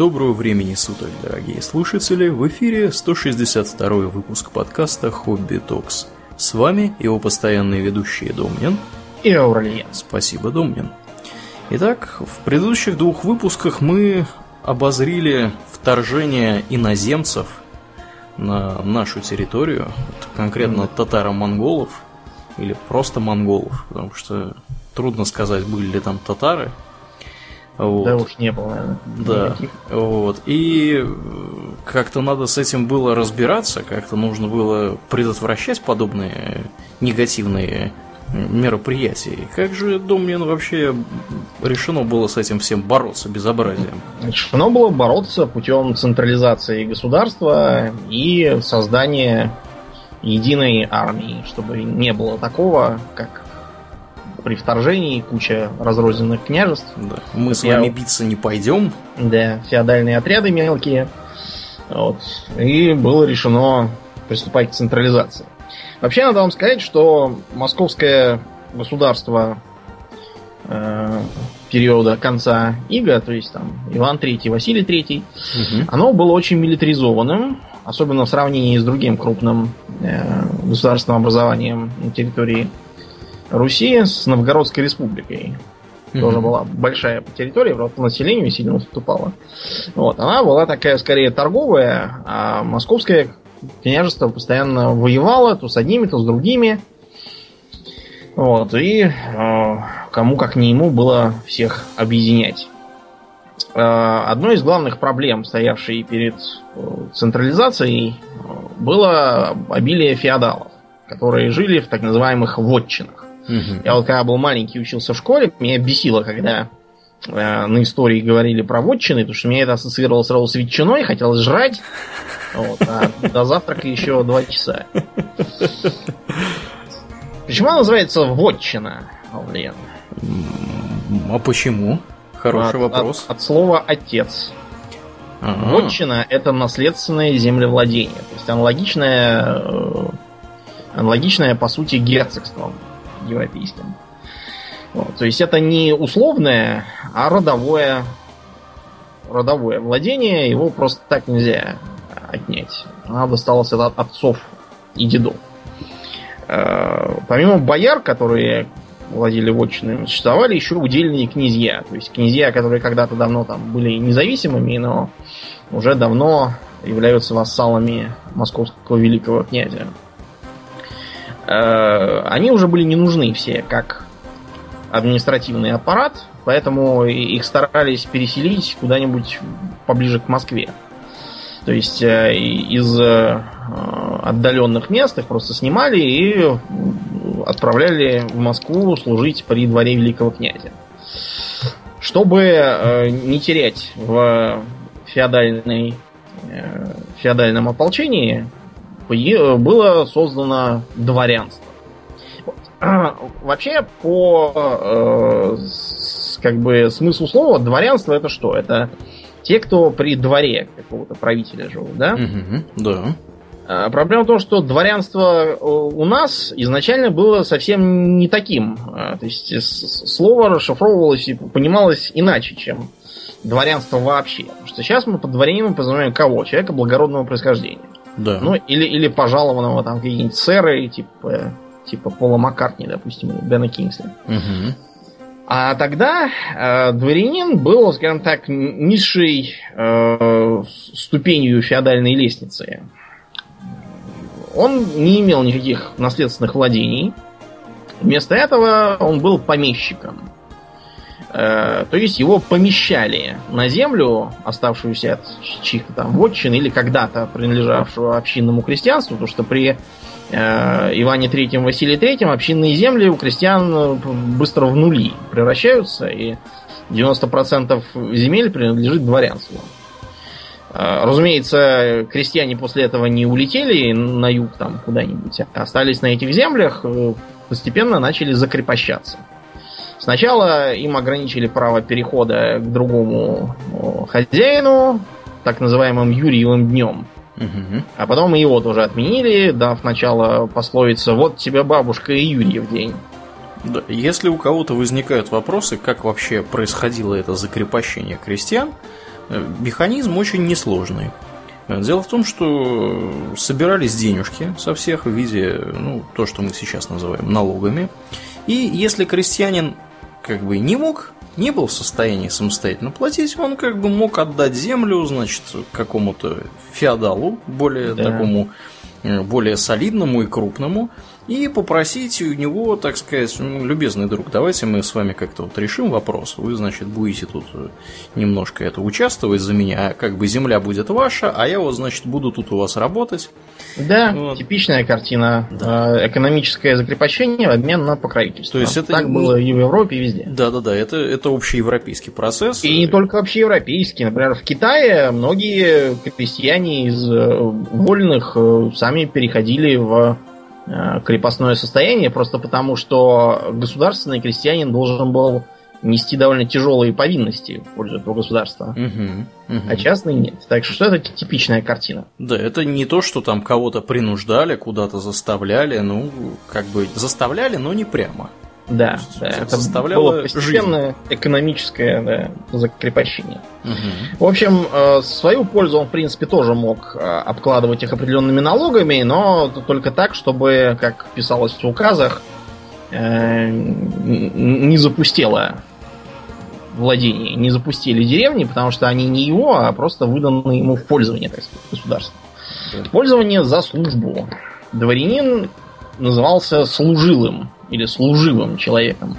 Доброго времени суток, дорогие слушатели! В эфире 162 выпуск подкаста «Хобби Токс». С вами его постоянные ведущие Домнин и Ауралиен. Спасибо, Домнин. Итак, в предыдущих двух выпусках мы обозрели вторжение иноземцев на нашу территорию, конкретно татаро-монголов, или просто монголов, потому что трудно сказать, были ли там татары. Вот. Да уж не было, наверное. Да. Никаких. Вот. И как-то надо с этим было разбираться, как-то нужно было предотвращать подобные негативные мероприятий. Как же, Домнин, вообще решено было с этим всем бороться, безобразием? Решено было бороться путем централизации государства и создания единой армии, чтобы не было такого, как при вторжении куча разрозненных княжеств. Да. Мы с вами биться не пойдем. Да, феодальные отряды мелкие. Вот. И было решено приступать к централизации. Вообще надо вам сказать, что московское государство э, периода конца Ига, то есть там Иван III, Василий III, угу. оно было очень милитаризованным, особенно в сравнении с другим крупным э, государственным образованием на территории Руси, с Новгородской республикой. Mm-hmm. Тоже была большая по территории, правда, по населению сильно уступала. Вот, она была такая скорее торговая, а московское княжество постоянно воевало то с одними, то с другими. Вот, и э, кому как не ему было всех объединять. Э, одной из главных проблем, стоявшей перед э, централизацией, э, было обилие феодалов, которые жили в так называемых вотчинах. Угу. Я вот когда был маленький учился в школе, меня бесило, когда э, на истории говорили про вотчины, потому что меня это ассоциировалось сразу с ветчиной, хотелось жрать. Вот, а до завтрака еще два часа. Почему она называется вотчина, Алвлен? А почему? Хороший от, вопрос. От, от слова отец. Ага. Вотчина это наследственное землевладение. То есть аналогичное, э, аналогичное по сути герцогством европейским. Вот, то есть это не условное, а родовое, родовое владение. Его просто так нельзя отнять. Оно досталось от отцов и дедов. Э, помимо бояр, которые владели вотчинами, существовали еще удельные князья. То есть князья, которые когда-то давно там были независимыми, но уже давно являются вассалами московского великого князя. Э, они уже были не нужны все как административный аппарат, поэтому их старались переселить куда-нибудь поближе к Москве. То есть э, из э, отдаленных мест их просто снимали и отправляли в Москву служить при дворе великого князя. Чтобы не терять в феодальной, феодальном ополчении было создано дворянство. Вообще, по э, как бы смыслу слова, дворянство это что? Это те, кто при дворе какого-то правителя живут, да? Угу, да. А, проблема в том, что дворянство э, у нас изначально было совсем не таким. А, то есть слово расшифровывалось и понималось иначе, чем дворянство вообще. Потому что сейчас мы под дворянином познаем кого? Человека благородного происхождения. Да. Ну, или, или пожалованного там какие-нибудь сэры, типа, типа Пола Маккартни, допустим, или Бена Кингсли. Угу. А тогда э, дворянин был, скажем так, низшей э, ступенью феодальной лестницы. Он не имел никаких наследственных владений. Вместо этого он был помещиком. Э, то есть его помещали на землю, оставшуюся от чьих-то там вотчин или когда-то принадлежавшего общинному крестьянству, потому что при э, Иване Третьем, Василии Третьем общинные земли у крестьян э, быстро в нули превращаются, и 90% земель принадлежит дворянству. Разумеется, крестьяне после этого не улетели на юг там куда-нибудь, а остались на этих землях, постепенно начали закрепощаться. Сначала им ограничили право перехода к другому хозяину, так называемым Юрьевым днем. Угу. А потом и его тоже отменили, дав начало пословица «Вот тебе бабушка и Юрьев день». Да, если у кого-то возникают вопросы, как вообще происходило это закрепощение крестьян, Механизм очень несложный. Дело в том, что собирались денежки со всех в виде, ну, то, что мы сейчас называем налогами. И если крестьянин как бы не мог, не был в состоянии самостоятельно платить, он как бы мог отдать землю, значит, какому-то феодалу, более да. такому, э, более солидному и крупному, и попросить у него, так сказать, ну, любезный друг, давайте мы с вами как-то вот решим вопрос. Вы, значит, будете тут э, немножко это участвовать за меня, а как бы земля будет ваша, а я вот, значит, буду тут у вас работать. Да, вот. типичная картина. Да. Э, экономическое закрепощение в обмен на покровительство. То есть это так было и в Европе, и везде. Да, да, да, это, это общеевропейский процесс. И не только общеевропейский. Например, в Китае многие крестьяне из э, вольных сами переходили в крепостное состояние, просто потому что государственный крестьянин должен был нести довольно тяжелые повинности в пользу этого государства. Угу, угу. А частный нет. Так что это типичная картина. Да, это не то, что там кого-то принуждали, куда-то заставляли, ну, как бы заставляли, но не прямо. Да, да это было постепенное жизнь. экономическое да, закрепощение. Угу. В общем, э, свою пользу он, в принципе, тоже мог э, обкладывать их определенными налогами, но только так, чтобы, как писалось в указах, э, не запустило владение, не запустили деревни, потому что они не его, а просто выданы ему в пользование, так сказать, государству. Пользование за службу. Дворянин назывался служилым или служивым человеком.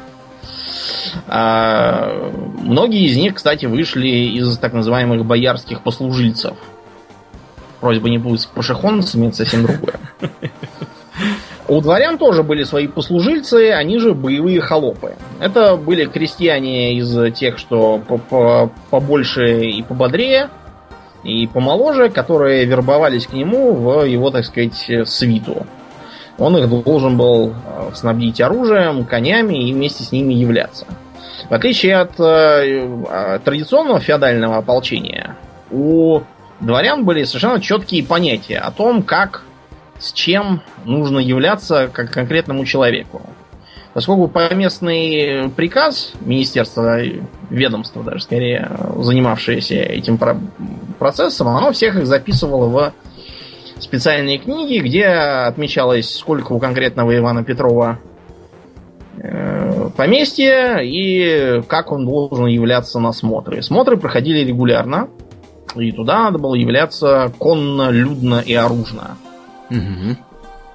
А, многие из них, кстати, вышли из так называемых боярских послужильцев. Просьба не будет с пашихонцами, это совсем другое. У дворян тоже были свои послужильцы, они же боевые холопы. Это были крестьяне из тех, что побольше и пободрее, и помоложе, которые вербовались к нему в его, так сказать, свиту он их должен был э, снабдить оружием, конями и вместе с ними являться. В отличие от э, традиционного феодального ополчения, у дворян были совершенно четкие понятия о том, как, с чем нужно являться как конкретному человеку. Поскольку поместный приказ министерства, ведомства даже скорее, занимавшееся этим процессом, оно всех их записывало в специальные книги, где отмечалось, сколько у конкретного Ивана Петрова э, поместье и как он должен являться на смотры. Смотры проходили регулярно, и туда надо было являться конно, людно и оружно. Угу.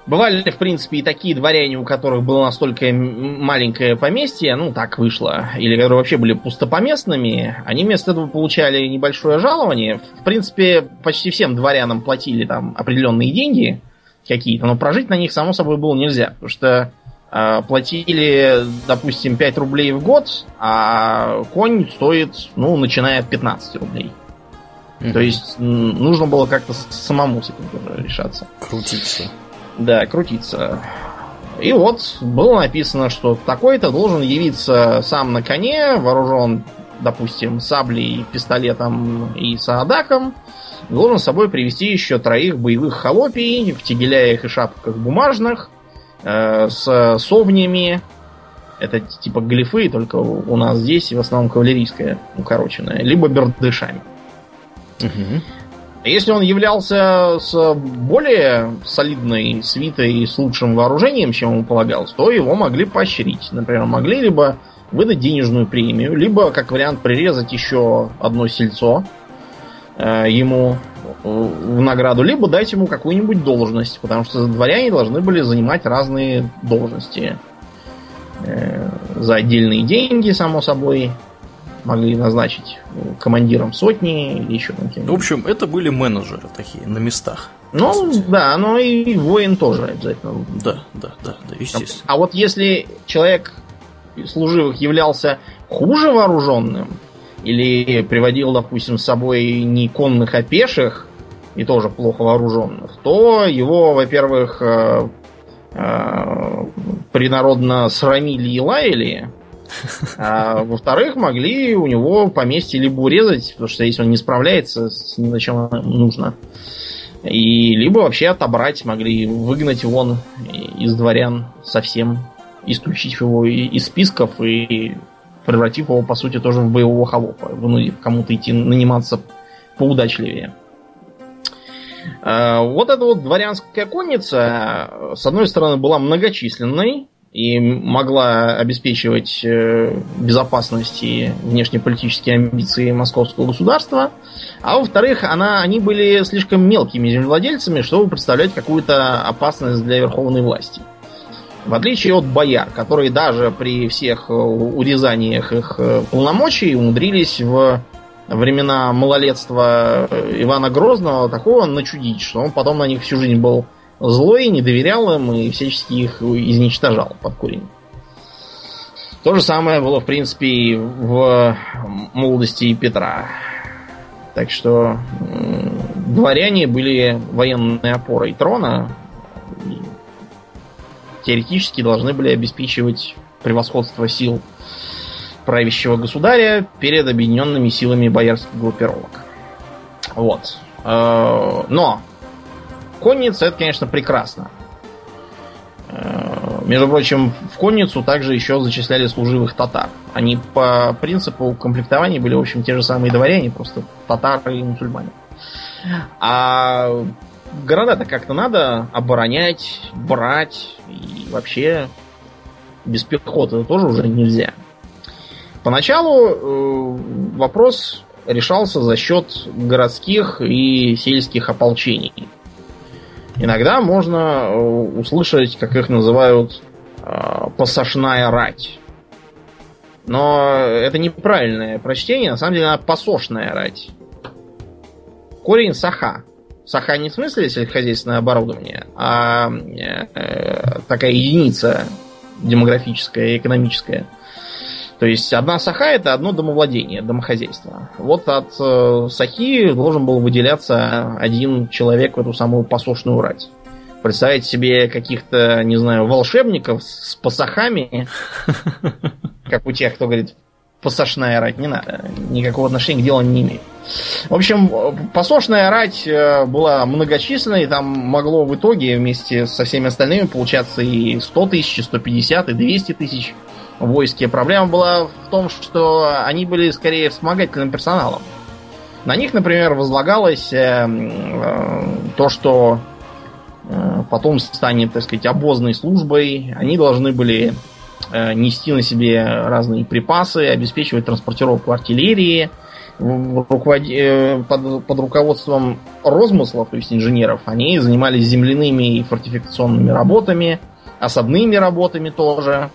Бывали, в принципе, и такие дворяне, у которых было настолько маленькое поместье, ну, так вышло, или которые вообще были пустопоместными, они вместо этого получали небольшое жалование. В принципе, почти всем дворянам платили там определенные деньги какие-то, но прожить на них, само собой, было нельзя, потому что э, платили, допустим, 5 рублей в год, а конь стоит, ну, начиная от 15 рублей. Mm-hmm. То есть нужно было как-то самому с этим решаться. Крутиться. Да, крутиться. И вот было написано, что такой-то должен явиться сам на коне, вооружен, допустим, саблей, пистолетом и саадаком. Должен с собой привести еще троих боевых холопий в тегеляях и шапках бумажных, э, с совнями. Это типа глифы, только у нас здесь в основном кавалерийская укороченная, либо бердышами. Угу. Если он являлся с более солидной свитой и с лучшим вооружением, чем ему полагалось, то его могли поощрить. Например, могли либо выдать денежную премию, либо, как вариант, прирезать еще одно сельцо э, ему в награду, либо дать ему какую-нибудь должность, потому что дворяне должны были занимать разные должности. Э, за отдельные деньги, само собой, могли назначить командиром сотни или еще каким-то. В общем, это были менеджеры такие на местах. Ну, да, но и воин тоже обязательно. Да, да, да, да, естественно. А, а вот если человек служивых являлся хуже вооруженным, или приводил, допустим, с собой не конных, а пеших, и тоже плохо вооруженных, то его, во-первых, э, э, принародно срамили и лаяли, а во-вторых, могли у него поместье либо урезать, потому что если он не справляется с ним, зачем нужно, и либо вообще отобрать, могли выгнать вон из дворян совсем, исключить его из списков и превратив его, по сути, тоже в боевого холопа, вынудив кому-то идти наниматься поудачливее. Э, вот эта вот дворянская конница, с одной стороны, была многочисленной и могла обеспечивать э, безопасность и внешнеполитические амбиции московского государства, а во-вторых, она, они были слишком мелкими землевладельцами, чтобы представлять какую-то опасность для верховной власти. В отличие от бояр, которые даже при всех урезаниях их полномочий умудрились в времена малолетства Ивана Грозного такого начудить, что он потом на них всю жизнь был злой, не доверял им и всячески их изничтожал под корень. То же самое было, в принципе, и в молодости Петра. Так что дворяне были военной опорой трона. И теоретически должны были обеспечивать превосходство сил правящего государя перед объединенными силами боярских группировок. Вот. Э, но конница это, конечно, прекрасно. Э, между прочим, в конницу также еще зачисляли служивых татар. Они по принципу комплектования были, в общем, те же самые дворяне, просто татары и мусульмане. А города-то как-то надо оборонять, брать, и вообще без пехоты тоже уже нельзя. Поначалу э, вопрос решался за счет городских и сельских ополчений. Иногда можно э, услышать, как их называют, э, пасашная рать. Но это неправильное прочтение, на самом деле она пасошная рать. Корень саха. Саха не в смысле сельскохозяйственное оборудование, а э, такая единица демографическая и экономическая. То есть одна саха это одно домовладение, домохозяйство. Вот от э, сахи должен был выделяться один человек в эту самую посошную рать. Представить себе каких-то, не знаю, волшебников с пасахами, как у тех, кто говорит, посошная рать, не надо. Никакого отношения к делу не имеет. В общем, посошная рать э, была многочисленной, там могло в итоге вместе со всеми остальными получаться и 100 тысяч, и 150, и 200 тысяч войске. Проблема была в том, что они были скорее вспомогательным персоналом. На них, например, возлагалось э, э, то, что э, потом станет, так сказать, обозной службой. Они должны были э, нести на себе разные припасы, обеспечивать транспортировку артиллерии. Э, под, под руководством розмыслов, то есть инженеров, они занимались земляными и фортификационными работами, осадными работами тоже.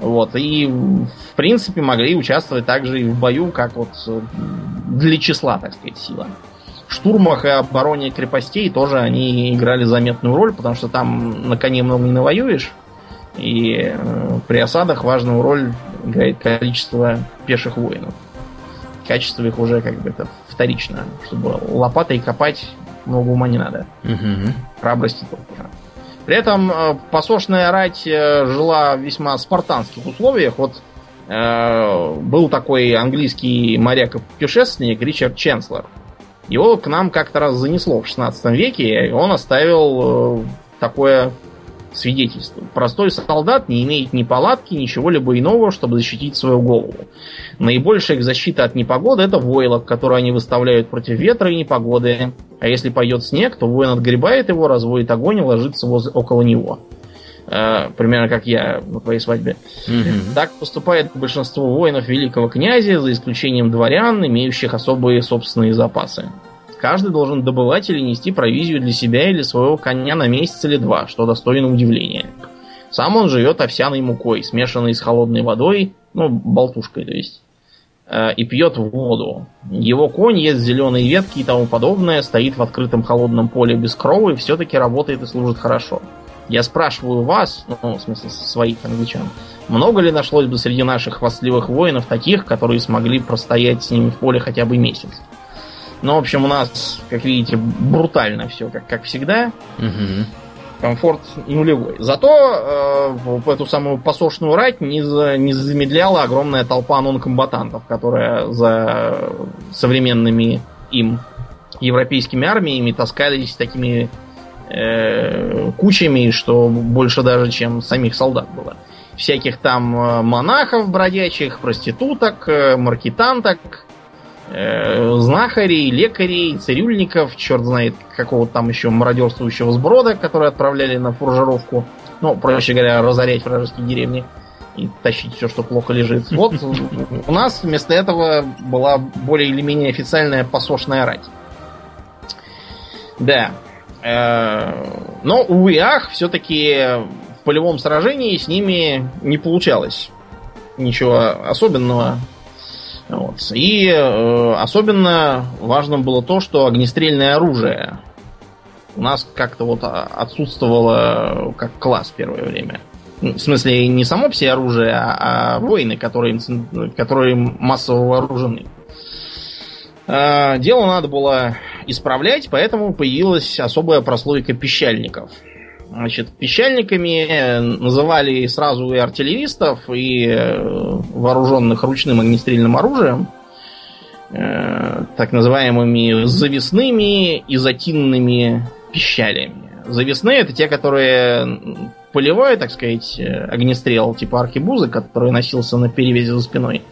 Вот, и в принципе могли участвовать также и в бою, как вот э, для числа, так сказать, сила. В штурмах и обороне крепостей тоже они играли заметную роль, потому что там на коне много не навоюешь. И э, при осадах важную роль играет количество пеших воинов. Качество их уже как бы это вторично. Чтобы лопатой копать много ума не надо. Угу. Храбрости тоже. При этом э, посошная рать э, жила в весьма спартанских условиях. Вот э, был такой английский моряк и путешественник Ричард Ченслер. Его к нам как-то раз занесло в 16 веке, и он оставил э, такое свидетельствует. Простой солдат не имеет ни палатки, ничего либо иного, чтобы защитить свою голову. Наибольшая их защита от непогоды это войлок, который они выставляют против ветра и непогоды. А если пойдет снег, то воин отгребает его, разводит огонь и ложится возле, около него. Э, примерно как я на твоей свадьбе. Mm-hmm. Так поступает большинство воинов великого князя, за исключением дворян, имеющих особые собственные запасы. Каждый должен добывать или нести провизию для себя или своего коня на месяц или два, что достойно удивления. Сам он живет овсяной мукой, смешанной с холодной водой, ну, болтушкой, то есть, э, и пьет воду. Его конь ест зеленые ветки и тому подобное, стоит в открытом холодном поле без крова и все-таки работает и служит хорошо. Я спрашиваю вас, ну, в смысле, своих англичан, много ли нашлось бы среди наших хвастливых воинов таких, которые смогли простоять с ними в поле хотя бы месяц? Ну, в общем, у нас, как видите, брутально все, как, как всегда. Угу. Комфорт нулевой. Зато э, в эту самую посошную рать не, за, не замедляла огромная толпа нонкомбатантов, которая за современными им европейскими армиями таскались такими э, кучами, что больше даже, чем самих солдат было. всяких там э, монахов бродячих, проституток, э, маркетанток, э, знахарей, лекарей, цирюльников, черт знает какого-то там еще мародерствующего сброда, которые отправляли на фуржировку. Ну, проще говоря, разорять вражеские деревни и тащить все, что плохо лежит. Вот у нас вместо этого была более или менее официальная посошная рать. Да. Но, увы, ах, все-таки в полевом сражении с ними не получалось ничего особенного. Вот. И э, особенно важным было то, что огнестрельное оружие у нас как-то вот отсутствовало как класс первое время. В смысле, не само все оружие, а, а воины, которые, которые массово вооружены. Э, дело надо было исправлять, поэтому появилась особая прослойка пищальников – Значит, пищальниками э, называли сразу и артиллеристов, и э, вооруженных ручным огнестрельным оружием, э, так называемыми завесными изотинными пищалями. Завесные это те, которые полевой, так сказать, огнестрел, типа аркебузы, который носился на перевязи за спиной.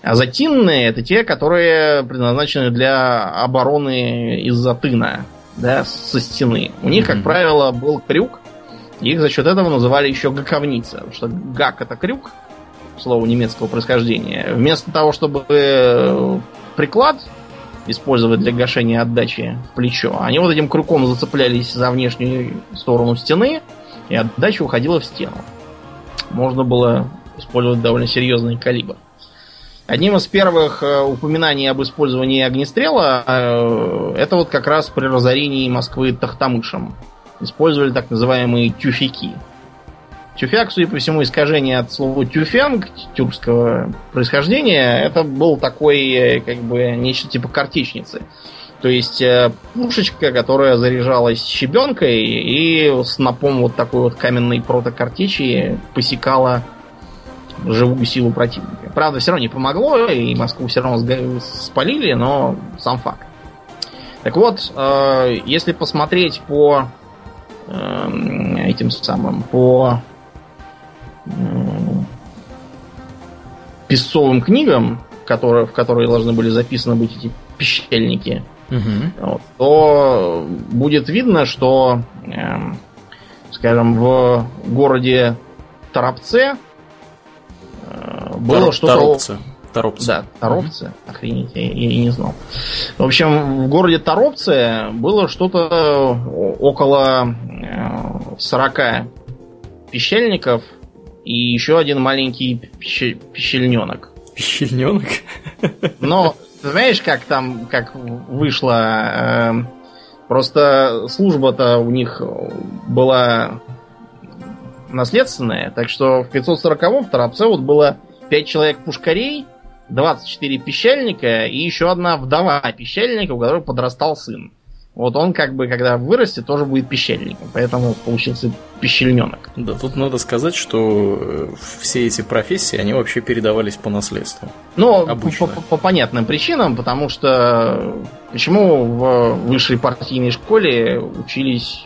А затинные это те, которые предназначены для обороны из-за тына да, со стены. У них, как правило, был крюк. Их за счет этого называли еще гаковница. Потому что гак это крюк, слово немецкого происхождения. Вместо того, чтобы э, приклад использовать для гашения отдачи в плечо, они вот этим крюком зацеплялись за внешнюю сторону стены, и отдача уходила в стену. Можно было использовать довольно серьезный калибр. Одним из первых э, упоминаний об использовании огнестрела э, это вот как раз при разорении Москвы Тахтамышем. Использовали так называемые тюфяки. Тюфяк, судя по всему, искажение от слова тюфянг тюркского происхождения, это был такой, э, как бы, нечто типа картечницы. То есть пушечка, которая заряжалась щебенкой и снопом вот такой вот каменной протокартечи посекала живую силу противника. Правда, все равно не помогло, и Москву все равно спалили, но сам факт. Так вот, э, если посмотреть по э, этим самым, по э, песцовым книгам, которые, в которые должны были записаны быть эти пещельники, угу. вот, то будет видно, что, э, скажем, в городе Торопце было что-то... Торопцы. Торопцы. Да, Торопцы. Mm-hmm. Охренеть, я, я и не знал. В общем, в городе Торопце было что-то около 40 э, пещельников и еще один маленький пищ... пищельненок. Пищельненок? Но, знаешь, как там, как вышло... Э, просто служба-то у них была наследственная, так что в 540-м в Торопце вот было 5 человек пушкарей, 24 пищальника и еще одна вдова пищальника, у которой подрастал сын. Вот он как бы, когда вырастет, тоже будет пищальником. Поэтому получился пищельненок. Да, тут надо сказать, что э, все эти профессии, они вообще передавались по наследству. Ну, по, по, по понятным причинам, потому что почему в высшей партийной школе учились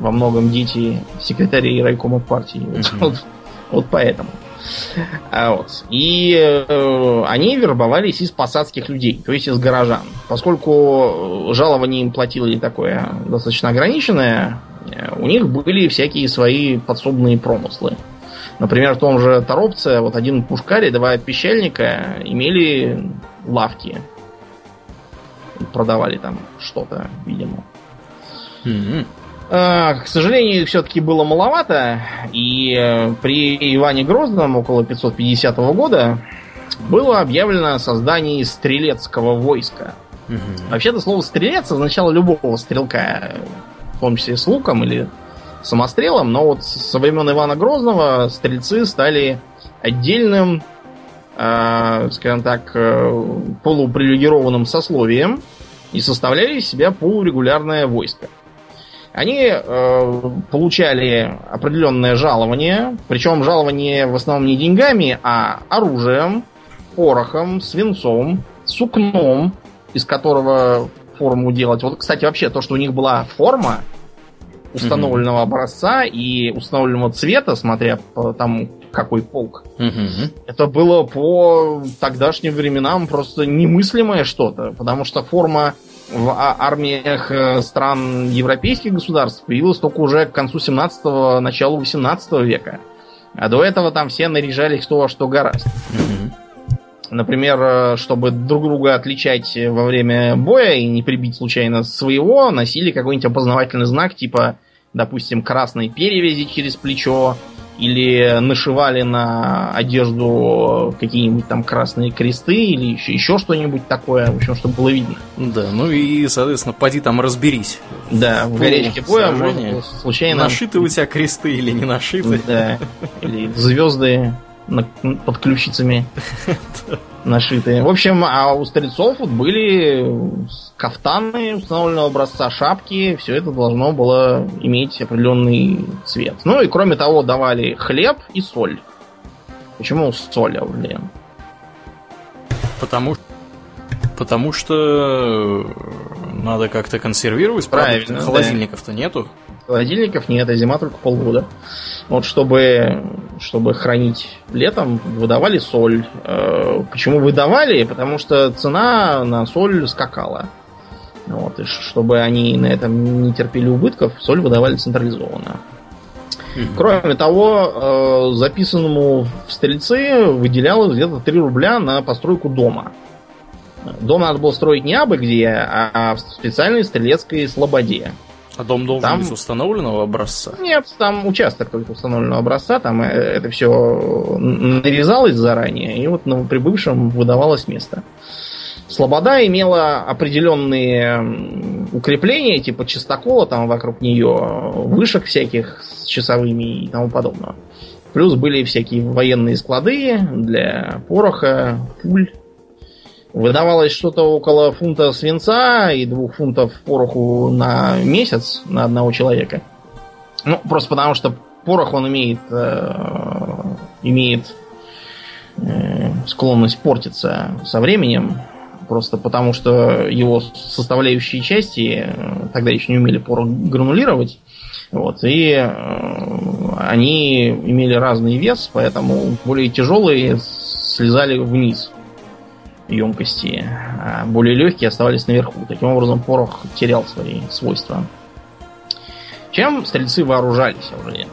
во многом дети секретарей райкома партии. Угу. Вот, вот поэтому. А вот. И э, они вербовались из посадских людей, то есть из горожан. Поскольку жалование им платили такое достаточно ограниченное, э, у них были всякие свои подсобные промыслы. Например, в том же Торопце вот один пушкарь и два пещельника имели лавки. Продавали там что-то, видимо. Mm-hmm. Э, к сожалению, их все-таки было маловато, и э, при Иване Грозном около 550 года было объявлено создание стрелецкого войска. Угу. Вообще-то слово стрелец означало любого стрелка, в том числе с луком или самострелом, но вот со времен Ивана Грозного стрельцы стали отдельным, э, скажем так, э, полупривилегированным сословием и составляли из себя полурегулярное войско. Они э, получали определенное жалование, причем жалование в основном не деньгами, а оружием, порохом, свинцом, сукном, из которого форму делать. Вот, кстати, вообще то, что у них была форма установленного mm-hmm. образца и установленного цвета, смотря по тому, какой полк. Мгм. Это было по тогдашним временам просто немыслимое что-то, потому что форма в а- армиях э, стран европейских государств появилась только уже к концу 17-го, началу 18 века. А до этого там все наряжались кто во что гораздо. Мгм. Например, э, чтобы друг друга отличать во время боя и не прибить случайно своего, носили какой-нибудь опознавательный знак, типа, допустим, красной перевязи через плечо, или нашивали на одежду какие-нибудь там красные кресты, или еще, еще что-нибудь такое, в общем, чтобы было видно. Да, ну и, соответственно, поди там разберись. Да, в Ну, горячке боя можно случайно... Нашиты у тебя кресты или не нашиты. Да, или звезды на- под ключицами нашитые. В общем, а у стрельцов вот были кафтаны установленного образца, шапки. Все это должно было иметь определенный цвет. Ну и кроме того давали хлеб и соль. Почему соль, Аурлиен? Потому, потому что надо как-то консервировать. Правильно, да. Холодильников-то нету. Холодильников нет, а зима только полгода. Вот чтобы, чтобы хранить летом, выдавали соль. Э, Почему выдавали? Потому что цена на соль скакала. Вот, и чтобы они на этом не терпели убытков, соль выдавали централизованно. Кроме того, э, записанному в стрельцы выделялось где-то 3 рубля на постройку дома. Дом надо было строить не абы где, а в специальной стрелецкой слободе. А дом должен Там- быть установленного образца. Нет, там участок только установленного образца, там э, это все нарезалось заранее, и вот новоприбывшим выдавалось место. Слобода имела определенные укрепления, типа чистокола там вокруг нее, вышек всяких с часовыми и тому подобного. Плюс были всякие военные склады для пороха, пуль. Выдавалось что-то около фунта свинца и двух фунтов пороху на месяц на одного человека. Ну, просто потому что порох он имеет, э, имеет э, склонность портиться со временем. Просто потому что его составляющие части э, тогда еще не умели порох гранулировать. Вот, и э, они имели разный вес, поэтому более тяжелые слезали вниз емкости, а более легкие оставались наверху. Таким образом, порох терял свои свойства. Чем стрельцы вооружались уже?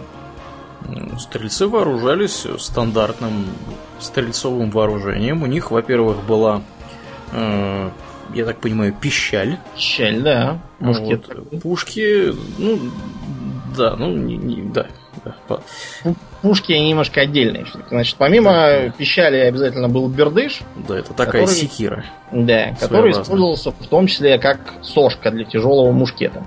М, Стрельцы вооружались стандартным стрельцовым вооружением. У них, во-первых, была, э, я так понимаю, пищаль. Щель, да. Мушкет. Вот. Пушки, ну, да, ну, не- не- да. Да, Пушки они немножко отдельные. Значит, помимо пищали обязательно был бердыш, да, это такая Который- секира. да, который использовался в том числе как сошка для тяжелого мушкета.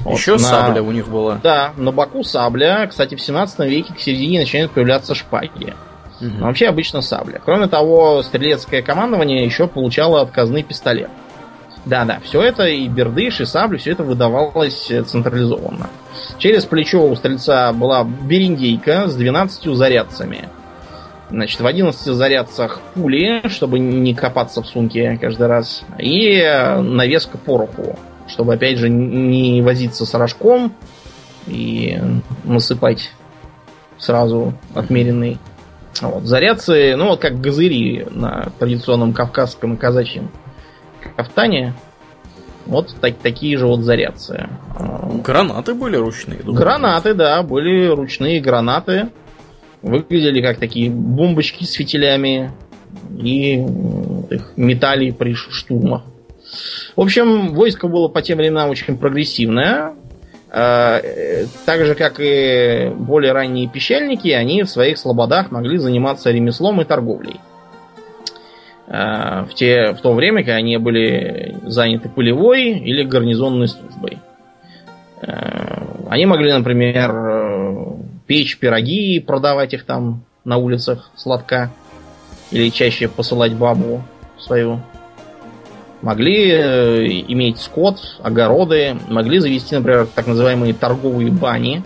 Вот Еще на- сабля у них была. Да, на боку сабля. Кстати, в 17 веке к середине начинают появляться шпаги. Но вообще обычно сабля. Кроме того, стрелецкое командование еще получало от казны пистолет. Да-да, все это и бердыш, и сабли, все это выдавалось э, централизованно. Через плечо у стрельца была бериндейка с 12 зарядцами. Значит, в 11 зарядцах пули, чтобы не копаться в сумке каждый раз. И э, навеска пороху, чтобы, опять же, не возиться с рожком и насыпать сразу отмеренный. Вот. Зарядцы, ну вот как газыри на традиционном кавказском и казачьем кафтане. Вот так- такие же вот зарядцы. Гранаты были ручные. думаю. Гранаты, да, были ручные гранаты. Выглядели как такие бомбочки с фитилями. И их метали при штурмах. В общем, войско было по тем временам очень прогрессивное. А, э, Так же, как и более ранние пещельники, они в своих слободах могли заниматься ремеслом и торговлей. А, В, те, в то время, когда они были заняты полевой или гарнизонной службой. Э, Они могли, например, э, печь пироги и продавать их там на улицах сладка. Или чаще посылать бабу свою. Могли э, иметь скот, огороды. Могли завести, например, так называемые торговые бани.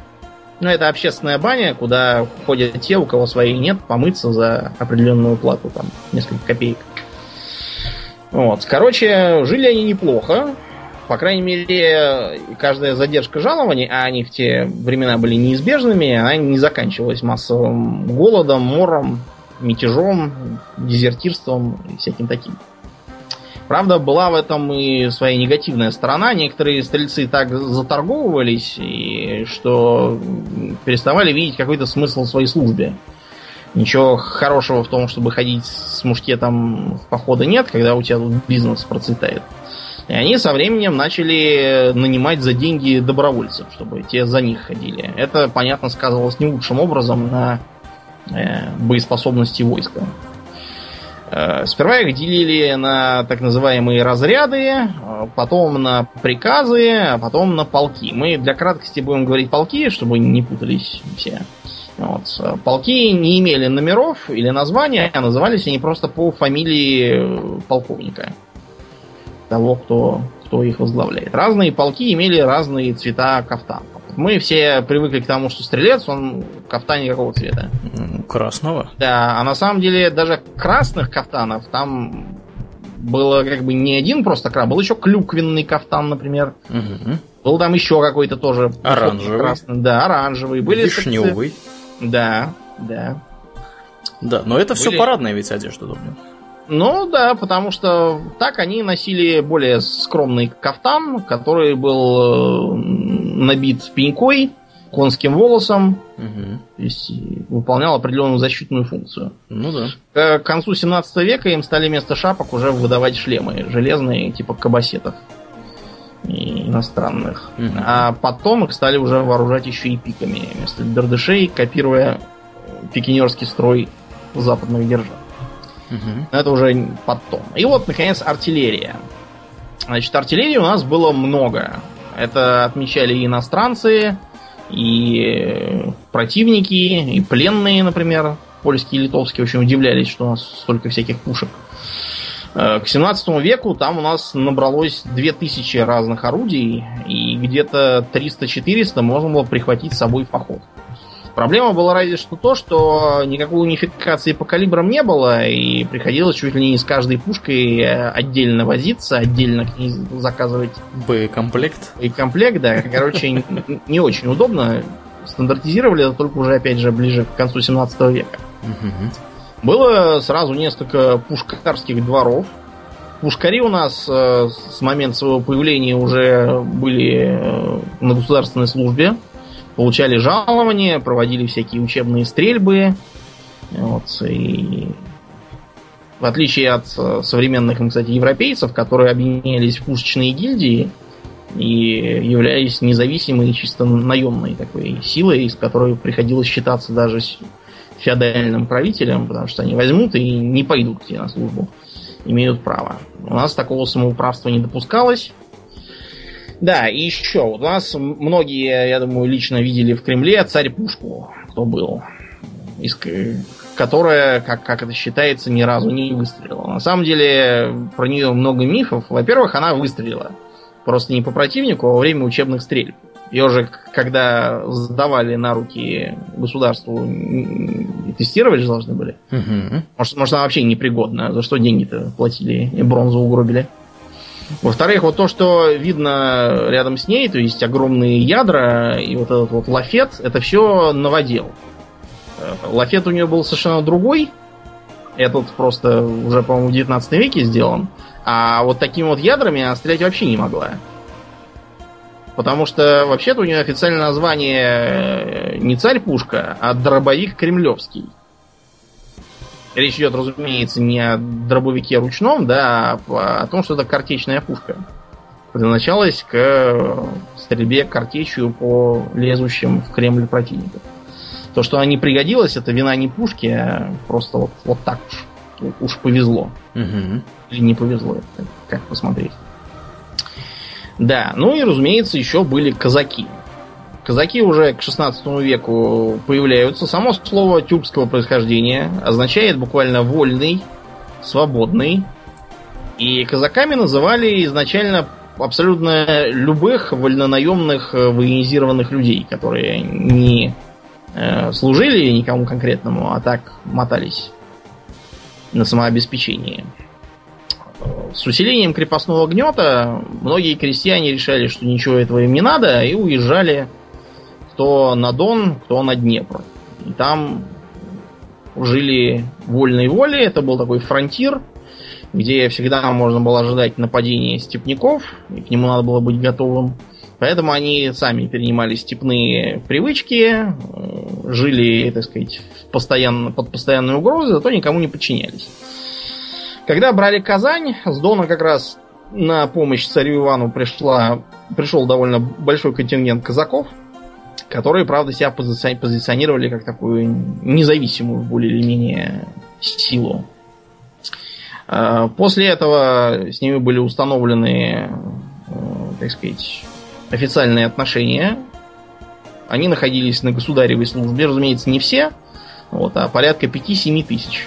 Ну, это общественная баня, куда ходят те, у кого своей нет, помыться за определенную плату, там, несколько копеек. Вот. Короче, жили они неплохо. по крайней мере, каждая задержка жалований, а они в те времена были неизбежными, она не заканчивалась массовым голодом, мором, мятежом, дезертирством и всяким таким. Правда, была в этом и своя негативная сторона. Некоторые стрельцы так заторговывались, и что переставали видеть какой-то смысл в своей службе. Ничего хорошего в том, чтобы ходить с мушкетом в походы нет, когда у тебя тут бизнес процветает. И они со временем начали нанимать за деньги добровольцев, чтобы те за них ходили. Это, понятно, сказывалось не лучшим образом на э, боеспособности войска. Э, сперва их делили на так называемые разряды, э, потом на приказы, а потом на полки. Мы для краткости будем говорить полки, чтобы не путались все. Вот. Полки не имели номеров или названия, а назывались они просто по фамилии полковника того, кто, кто их возглавляет. Разные полки имели разные цвета кафтан. Мы все привыкли к тому, что стрелец, он кафтан какого цвета? Красного. Да, а на самом деле даже красных кафтанов там было как бы не один просто краб, был еще клюквенный кафтан, например. Угу. Был там еще какой-то тоже оранжевый. Красный, да, оранжевый. Были Вишневый. Да, да. Да, но это Были... все парадная ведь одежда, думаю. Ну да, потому что так они носили более скромный кафтан, который был э, набит пенькой, конским волосом, угу. то есть выполнял определенную защитную функцию. Ну да. К концу 17 века им стали вместо шапок уже выдавать шлемы железные, типа кабасетов иностранных. Угу. А потом их стали уже вооружать еще и пиками вместо бердышей, копируя пикинерский строй западных держав. Угу. Но это уже потом. И вот, наконец, артиллерия. Значит, артиллерии у нас было много. Это отмечали и иностранцы, и противники, и пленные, например, польские и литовские очень удивлялись, что у нас столько всяких пушек. Э, к 17 веку там у нас набралось 2000 разных орудий, и где-то 300-400 можно было прихватить с собой в поход. Проблема была разве что то, что никакой унификации по калибрам не было, и приходилось чуть ли не с каждой пушкой э, отдельно возиться, отдельно заказывать... Боекомплект. Боекомплект, да. Короче, не очень удобно. Стандартизировали это только уже, опять же, ближе к концу 17 века. Было сразу несколько пушкарских дворов. Пушкари у нас э, с момента своего появления уже были э, на государственной службе получали жалования, проводили всякие учебные стрельбы. Вот, и в отличие от э, современных, кстати, европейцев, которые объединялись в пушечные гильдии и являлись независимой, чисто наемной такой силой, с которой приходилось считаться даже феодальным правителем, потому что они возьмут и не пойдут к тебе на службу. Имеют право. У нас такого самоуправства не допускалось. Да, и еще. Вот у нас многие, я думаю, лично видели в Кремле царь Пушку, кто был. Из, которая, как, как это считается, ни разу не выстрелила. На самом деле, про нее много мифов. Во-первых, она выстрелила. Просто не по противнику, а во время учебных стрельб. Ее же, когда сдавали на руки государству, тестировать же должны были. Угу. Может, может, она вообще непригодна. За что деньги-то платили и бронзу угробили? Во-вторых, вот то, что видно рядом с ней, то есть огромные ядра и вот этот вот лафет, это все новодел. Э, лафет у нее был совершенно другой. Этот просто уже, по-моему, в 19 веке сделан. А вот такими вот ядрами она стрелять вообще не могла. Потому что вообще-то у нее официальное название э, не царь-пушка, а дробовик кремлевский. Речь идет, разумеется, не о дробовике ручном, да, а о том, что это картечная пушка. Предназначалась к стрельбе картечью по лезущим в Кремль противникам. То, что она не пригодилась, это вина не пушки, а просто вот, вот так уж, уж повезло. Угу. Или не повезло, это как посмотреть. Да, ну и, разумеется, еще были казаки. Казаки уже к 16 веку появляются. Само слово тюркского происхождения означает буквально вольный, свободный. И казаками называли изначально абсолютно любых вольнонаемных э, военизированных людей, которые не э, служили никому конкретному, а так мотались на самообеспечение. с усилением крепостного гнета многие крестьяне решали, что ничего этого им не надо, и уезжали кто на Дон, кто на Днепр. И там жили вольной волей. Это был такой фронтир, где всегда можно было ожидать нападения степняков, и к нему надо было быть готовым. Поэтому они сами перенимали степные привычки, э, жили, так сказать, постоянно, под постоянной угрозой, зато никому не подчинялись. Когда брали Казань, с Дона как раз на помощь царю Ивану пришла, пришел довольно большой контингент казаков, которые, правда, себя позиционировали как такую независимую, более или менее, силу. А, после этого с ними были установлены, э, так сказать, официальные отношения. Они находились на государевой службе, разумеется, не все, вот, а порядка 5-7 тысяч.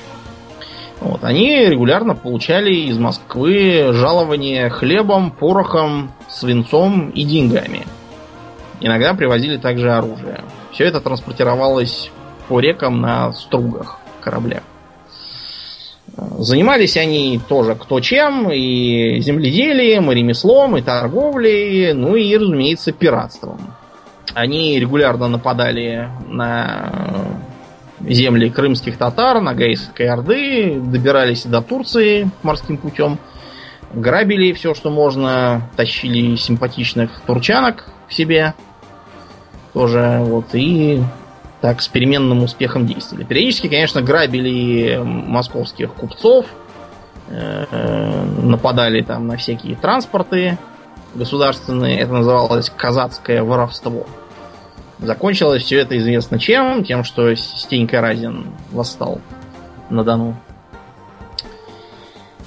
Вот, они регулярно получали из Москвы жалования хлебом, порохом, свинцом и деньгами. Иногда привозили также оружие. Все это транспортировалось по рекам на стругах кораблях. Занимались они тоже кто чем, и земледелием, и ремеслом, и торговлей, ну и, разумеется, пиратством. Они регулярно нападали на земли крымских татар, на Гайской Орды, добирались до Турции морским путем, грабили все, что можно, тащили симпатичных турчанок к себе тоже, вот, и так с переменным успехом действовали. Периодически, конечно, грабили московских купцов, э, нападали там на всякие транспорты государственные. Это называлось казацкое воровство. Закончилось все это известно чем? Тем, что Стенька Разин восстал на Дону.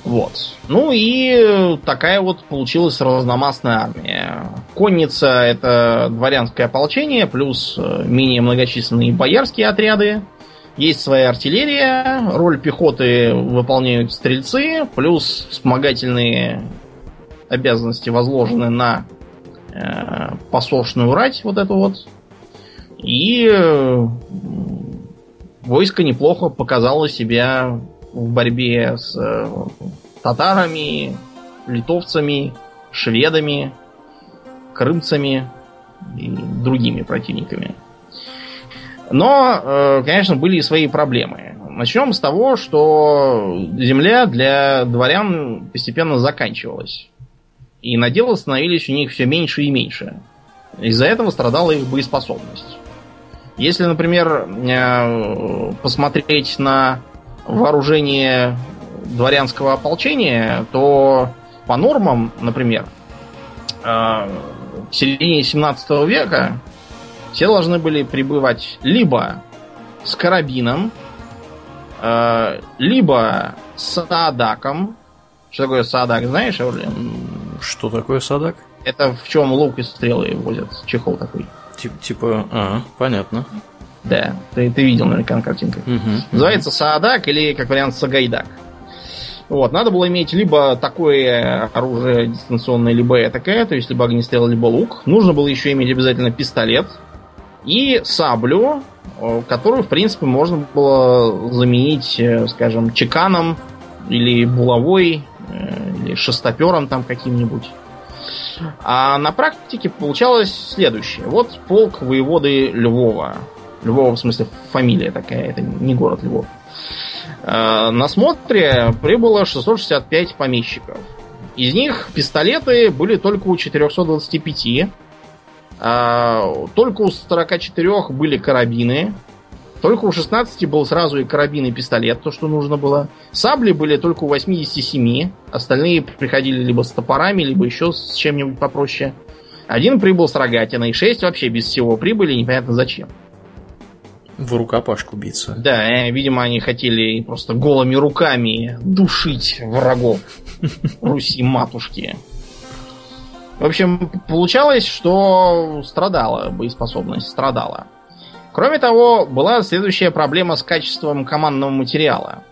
Вот. Ну и такая вот получилась разномастная армия. Конница это дворянское ополчение, плюс э, менее многочисленные боярские отряды. Есть своя артиллерия, роль пехоты выполняют стрельцы, плюс вспомогательные обязанности возложены на э, посошную рать, вот эту вот. И э, войско неплохо показало себя в борьбе с э, татарами, литовцами, шведами, крымцами и другими противниками. Но, э, конечно, были и свои проблемы. Начнем с того, что земля для дворян постепенно заканчивалась. И наделы становились у них все меньше и меньше. Из-за этого страдала их боеспособность. Если, например, э, посмотреть на вооружение дворянского ополчения, то по нормам, например, э, в середине 17 века все должны были прибывать либо с карабином, э, либо с садаком. Что такое садак, знаешь, Аурлин? Что такое садак? Это в чем лук и стрелы возят, чехол такой. Тип, типа, а, понятно. Да, ты, ты видел наверняка на картинках. Угу, Называется Саадак или, как вариант, Сагайдак. Вот, надо было иметь либо такое оружие дистанционное, либо такое, то есть либо огнестрел, либо лук. Нужно было еще иметь обязательно пистолет и саблю, э, которую, в принципе, можно было заменить, э, скажем, чеканом или булавой, э, или шестопером там каким-нибудь. А на практике получалось следующее. Вот полк воеводы Львова. Львова, в смысле, фамилия такая, это не город Львов. Э, на смотре прибыло 665 помещиков. Из них пистолеты были только у 425. Э, только у 44 были карабины. Только у 16 был сразу и карабин, и пистолет, то, что нужно было. Сабли были только у 87. Остальные приходили либо с топорами, либо еще с чем-нибудь попроще. Один прибыл с рогатиной, шесть вообще без всего прибыли, непонятно зачем. В рукопашку биться. Да, э, видимо, они хотели просто голыми руками душить врагов Руси матушки. В общем, получалось, что страдала боеспособность, страдала. Кроме того, была следующая проблема с качеством командного материала.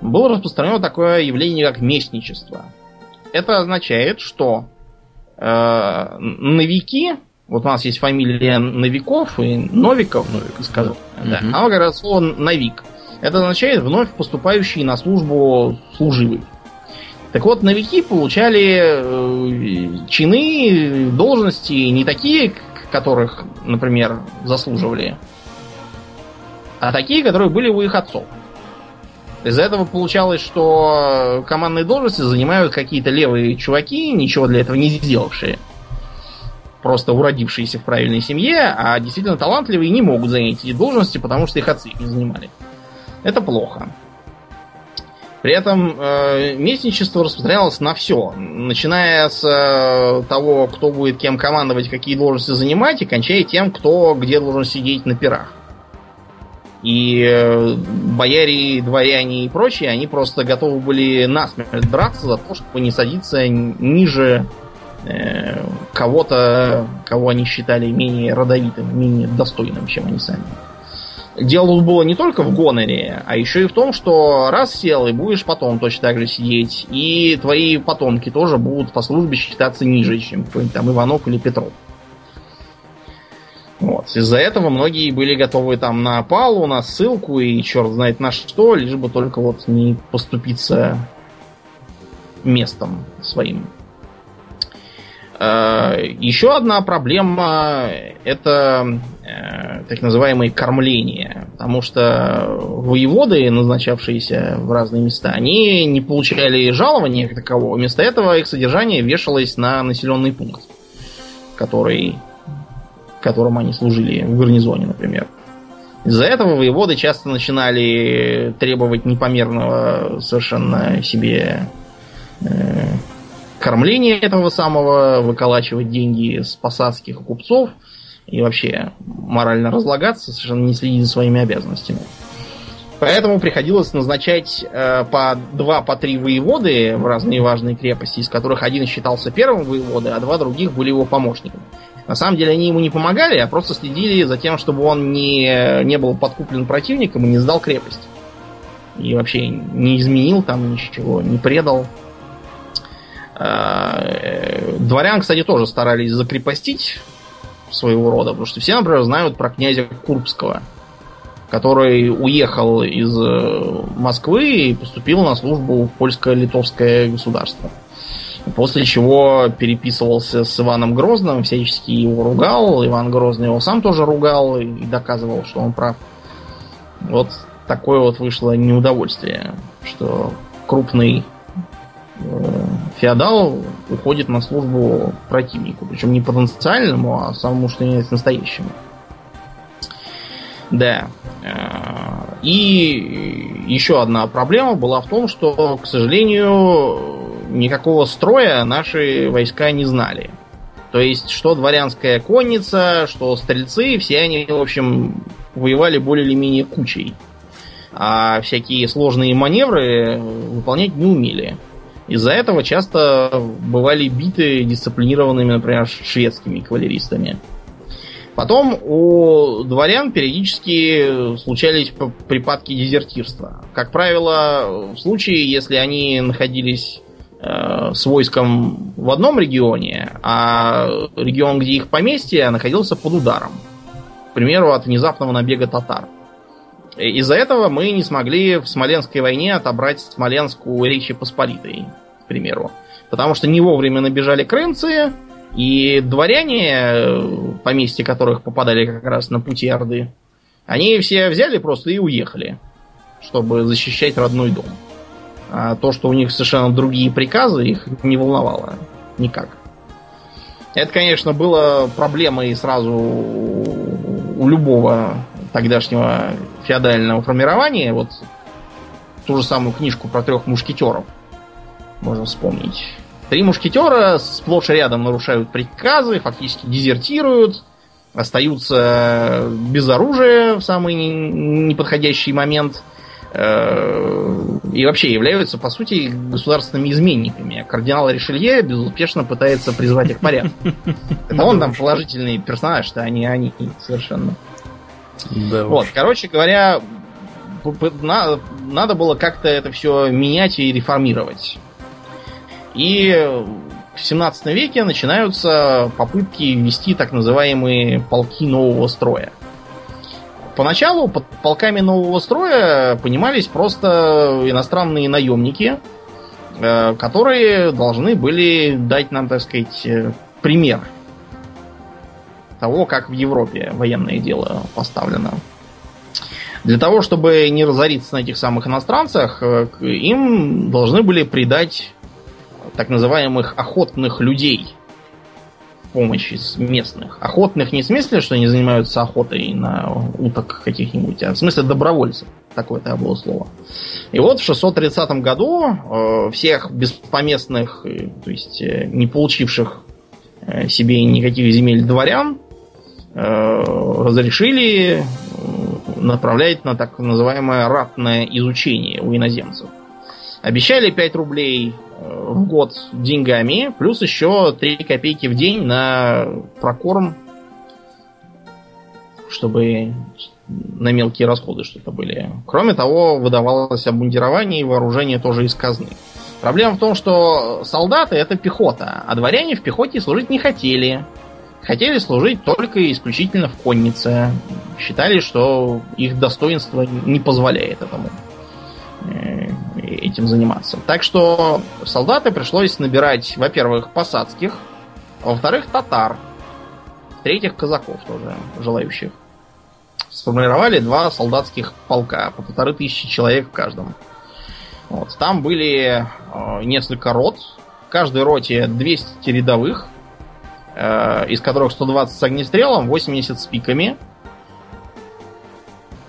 Было распространено такое явление, как местничество. Это означает, что э, новики вот у нас есть фамилия Новиков и Новиков, Новиков сказал. Да. Угу. Оно как раз слово Новик. Это означает вновь поступающий на службу служивый. Так вот, новики получали э, чины, должности не такие, которых, например, заслуживали, а такие, которые были у их отцов. Из-за этого получалось, что командные должности занимают какие-то левые чуваки, ничего для этого не сделавшие. Просто уродившиеся в правильной семье, а действительно талантливые не могут занять эти должности, потому что их отцы их не занимали. Это плохо. При этом э, местничество распространялось на все, начиная с э, того, кто будет кем командовать, какие должности занимать, и кончая тем, кто где должен сидеть на пирах. И э, бояре, дворяне и прочие, они просто готовы были насмерть драться за то, чтобы не садиться ниже кого-то, кого они считали менее родовитым, менее достойным, чем они сами. Дело было не только в гоноре, а еще и в том, что раз сел и будешь потом точно так же сидеть, и твои потомки тоже будут по службе считаться ниже, чем какой-нибудь там Иванов или Петров. Вот. Из-за этого многие были готовы там на опалу, на ссылку и черт знает на что, лишь бы только вот не поступиться местом своим. Э, Еще одна проблема это э, так называемое кормление. Потому что воеводы, назначавшиеся в разные места, они не получали жалования как такового. Вместо этого их содержание вешалось на населенный пункт, который, которым они служили в гарнизоне, например. Из-за этого воеводы часто начинали требовать непомерного совершенно себе э, кормление этого самого, выколачивать деньги с посадских купцов и вообще морально разлагаться, совершенно не следить за своими обязанностями. Поэтому приходилось назначать э, по два, по три воеводы в разные важные крепости, из которых один считался первым воеводой, а два других были его помощниками. На самом деле они ему не помогали, а просто следили за тем, чтобы он не, не был подкуплен противником и не сдал крепость. И вообще не изменил там ничего, не предал. Э, дворян, кстати, тоже старались закрепостить своего рода, потому что все, например, знают про князя Курбского, который уехал из э, Москвы и поступил на службу в польско-литовское государство. После чего переписывался с Иваном Грозным, всячески его ругал. Иван Грозный его сам тоже ругал и доказывал, что он прав. Вот такое вот вышло неудовольствие, что крупный Э, феодал уходит на службу противнику. Причем не потенциальному, а самому, что есть настоящему. Да. Э, и еще одна проблема была в том, что, к сожалению, никакого строя наши войска не знали. То есть, что дворянская конница, что стрельцы, все они, в общем, воевали более или менее кучей. А всякие сложные маневры выполнять не умели. Из-за этого часто бывали биты дисциплинированными, например, шведскими кавалеристами. Потом у дворян периодически случались припадки дезертирства. Как правило, в случае, если они находились э, с войском в одном регионе, а регион, где их поместье, находился под ударом. К примеру, от внезапного набега татар. Из-за этого мы не смогли в Смоленской войне отобрать Смоленск у Речи Посполитой, к примеру. Потому что не вовремя набежали крымцы, и дворяне, поместья которых попадали как раз на пути Орды, они все взяли просто и уехали, чтобы защищать родной дом. А то, что у них совершенно другие приказы, их не волновало никак. Это, конечно, было проблемой сразу у любого тогдашнего феодального формирования, вот ту же самую книжку про трех мушкетеров можно вспомнить. Три мушкетера сплошь и рядом нарушают приказы, фактически дезертируют, остаются без оружия в самый неподходящий момент э, и вообще являются, по сути, государственными изменниками. Кардинал Ришелье безуспешно пытается призвать их порядок. Это он там положительный персонаж, что они они совершенно. Да вот, короче говоря, надо было как-то это все менять и реформировать. И в 17 веке начинаются попытки ввести так называемые полки нового строя. Поначалу под полками нового строя понимались просто иностранные наемники, э, которые должны были дать нам, так сказать, э, пример того, как в Европе военное дело поставлено. Для того, чтобы не разориться на этих самых иностранцах, э, им должны были придать так называемых охотных людей в помощи местных. Охотных не в смысле, что они занимаются охотой на уток каких-нибудь, а в смысле добровольцев. Такое-то было слово. И вот в 630 году э, всех беспоместных, э, то есть э, не получивших э, себе никаких земель дворян, разрешили направлять на так называемое ратное изучение у иноземцев. Обещали 5 рублей э, в год деньгами, плюс еще 3 копейки в день на прокорм, чтобы на мелкие расходы что-то были. Кроме того, выдавалось обмундирование и вооружение тоже из казны. Проблема в том, что солдаты это пехота, а дворяне в пехоте служить не хотели. Хотели служить только исключительно в коннице. Считали, что их достоинство не позволяет этому э, этим заниматься. Так что солдаты пришлось набирать, во-первых, посадских, а во-вторых, татар, в-третьих, казаков тоже, желающих. Сформировали два солдатских полка, по полторы тысячи человек в каждом. Вот. Там были э, несколько рот, в каждой роте 200 рядовых, из которых 120 с огнестрелом, 80 с пиками.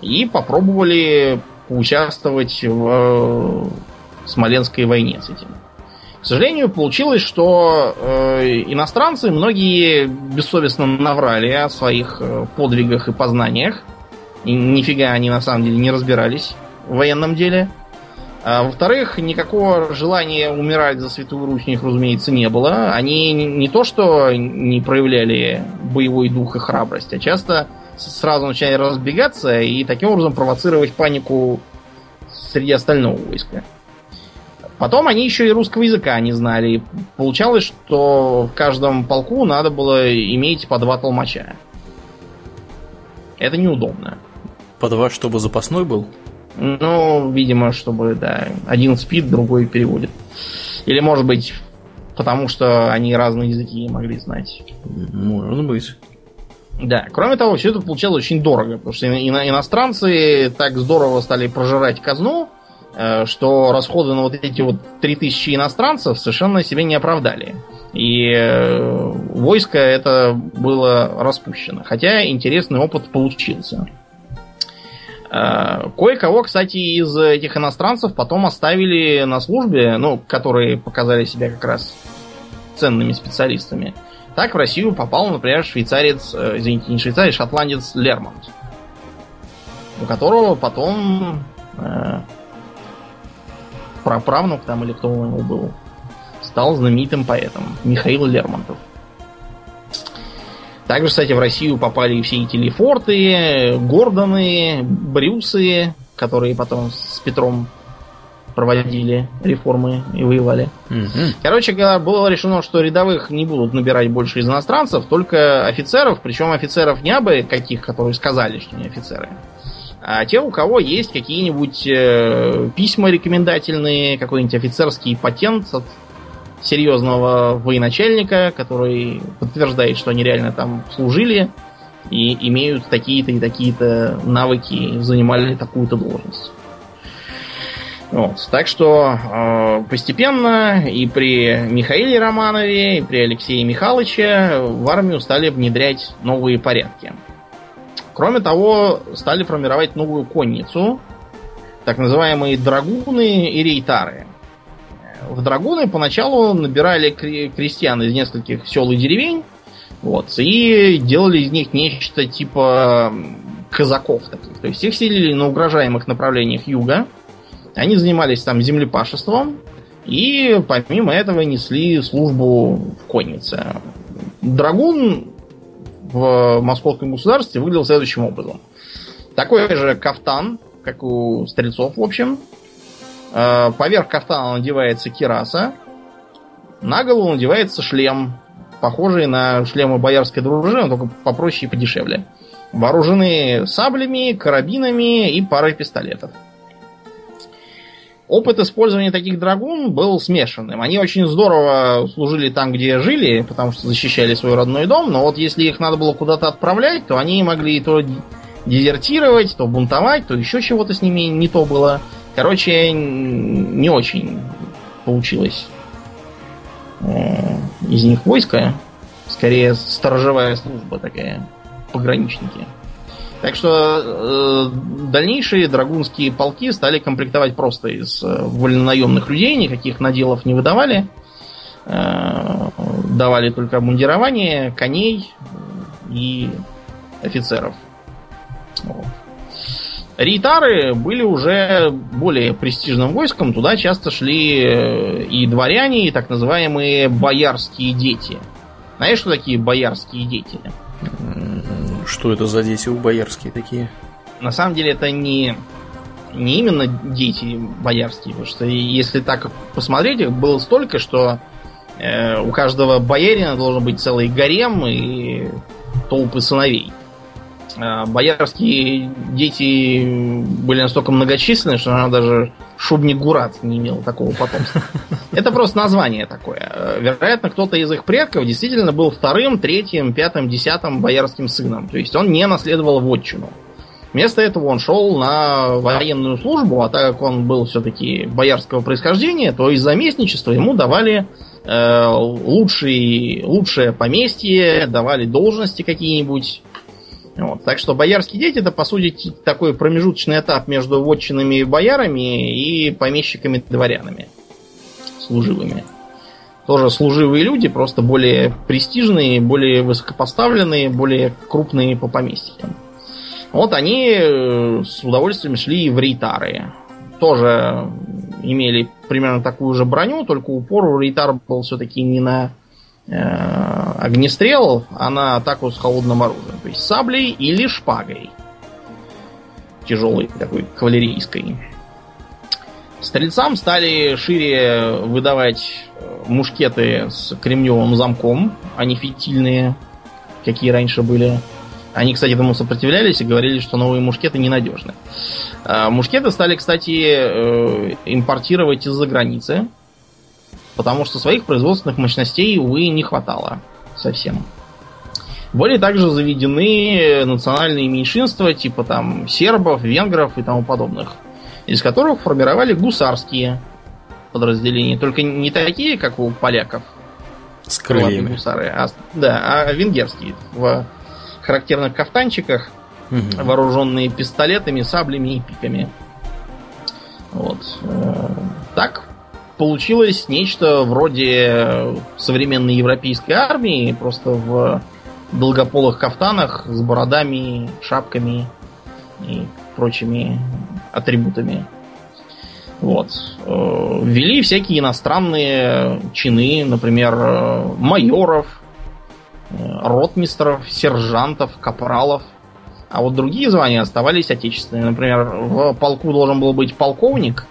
И попробовали поучаствовать в э, Смоленской войне с этим. К сожалению, получилось, что э, иностранцы многие бессовестно наврали о своих э, подвигах и познаниях. И нифига они на самом деле не разбирались в военном деле. А, во-вторых, никакого желания умирать за Святую Русь у них, разумеется, не было. Они не то, что не проявляли боевой дух и храбрость, а часто сразу начали разбегаться и таким образом провоцировать панику среди остального войска. Потом они еще и русского языка не знали. Получалось, что в каждом полку надо было иметь по два толмача. Это неудобно. По два, чтобы запасной был? Ну, видимо, чтобы, да, один спит, другой переводит. Или, может быть, потому что они разные языки могли знать. Может быть. Да, кроме того, все это получалось очень дорого, потому что ино- иностранцы так здорово стали прожирать казну, э, что расходы на вот эти вот 3000 иностранцев совершенно себе не оправдали. И э, войско это было распущено. Хотя интересный опыт получился. Э, Кое-кого, кстати, из этих иностранцев потом оставили на службе, ну, которые показали себя как раз ценными специалистами. Так в Россию попал, например, швейцарец, э, извините, не швейцарец, шотландец Лермонт, у которого потом э, праправнук там или кто у него был, стал знаменитым поэтом Михаил Лермонтов. Также, кстати, в Россию попали и все эти Лефорты, Гордоны, Брюсы, которые потом с Петром проводили реформы и воевали. Мгм. Короче говоря, было решено, что рядовых не будут набирать больше из иностранцев, только офицеров, причем офицеров не абы каких, которые сказали, что не офицеры, а те, у кого есть какие-нибудь э, письма рекомендательные, какой-нибудь офицерский патент от серьезного военачальника, который подтверждает, что они реально там служили и имеют такие-то и такие-то навыки, занимали такую-то должность. Вот. Так что э, постепенно и при Михаиле Романове, и при Алексее Михайловиче в армию стали внедрять новые порядки. Кроме того, стали формировать новую конницу, так называемые драгуны и рейтары. В драгуны поначалу набирали кре- крестьян из нескольких сел и деревень, вот, и делали из них нечто типа казаков таких. То есть их селили на угрожаемых направлениях юга, они занимались там землепашеством и помимо этого несли службу в коннице. Драгун в московском государстве выглядел следующим образом. Такой же кафтан, как у стрельцов, в общем. Э, Поверх кафтана надевается кираса. На голову надевается шлем, похожий на шлемы боярской дружины, только попроще и подешевле. Вооружены саблями, карабинами и парой пистолетов. опыт использования таких драгун был смешанным. Они очень здорово служили там, где жили, потому что защищали свой родной дом, но вот если их надо было куда-то отправлять, то они могли то дезертировать, то бунтовать, то еще чего-то с ними не то было. Короче, не очень получилось э, из них войско. Скорее, сторожевая служба такая, пограничники. Так что э, дальнейшие драгунские полки стали комплектовать просто из э, вольнонаемных людей, никаких наделов не выдавали. Э, давали только обмундирование, коней и офицеров. Вот. Рейтары были уже более престижным войском, туда часто шли э, и дворяне, и так называемые боярские дети. Знаешь, что такие боярские дети? Что это за дети у боярские такие? На самом деле это не, не именно дети боярские, потому что если так посмотреть, их было столько, что э, у каждого боярина должен быть целый гарем и толпы сыновей. А боярские дети были настолько многочисленны, что она даже Шубник Гурат не имел такого потомства. Это просто название такое. Вероятно, кто-то из их предков действительно был вторым, третьим, пятым, десятым боярским сыном. То есть он не наследовал вотчину. Вместо этого он шел на военную службу, а так как он был все-таки боярского происхождения, то из заместничества ему давали э, лучшие, лучшее поместье, давали должности какие-нибудь, вот. Так что боярские дети это, по сути, такой промежуточный этап между вотчинами и боярами и помещиками-дворянами. Служивыми. Тоже служивые люди, просто более престижные, более высокопоставленные, более крупные по поместьям. Вот они э, с удовольствием шли в рейтары. Тоже имели примерно такую же броню, только упор у рейтар был все-таки не на огнестрел, а на атаку с холодным оружием. То есть саблей или шпагой. Тяжелой такой кавалерийской. Стрельцам стали шире выдавать э, мушкеты с кремневым замком, а не фитильные, какие раньше были. Они, кстати, этому сопротивлялись и говорили, что новые мушкеты ненадежны. Э, мушкеты стали, кстати, импортировать из-за границы потому что своих производственных мощностей, увы, не хватало совсем. Были также заведены национальные меньшинства, типа там сербов, венгров и тому подобных, из которых формировали гусарские подразделения. Только не такие, как у поляков. С крыльями. Гусары, а, да, а венгерские. В характерных кафтанчиках, угу. вооруженные пистолетами, саблями и пиками. Вот. Э, так получилось нечто вроде современной европейской армии, просто в долгополых кафтанах с бородами, шапками и прочими атрибутами. Вот. Э, ввели всякие иностранные чины, например, майоров, э, ротмистров, сержантов, капралов. А вот другие звания оставались отечественные. Например, в полку должен был быть полковник,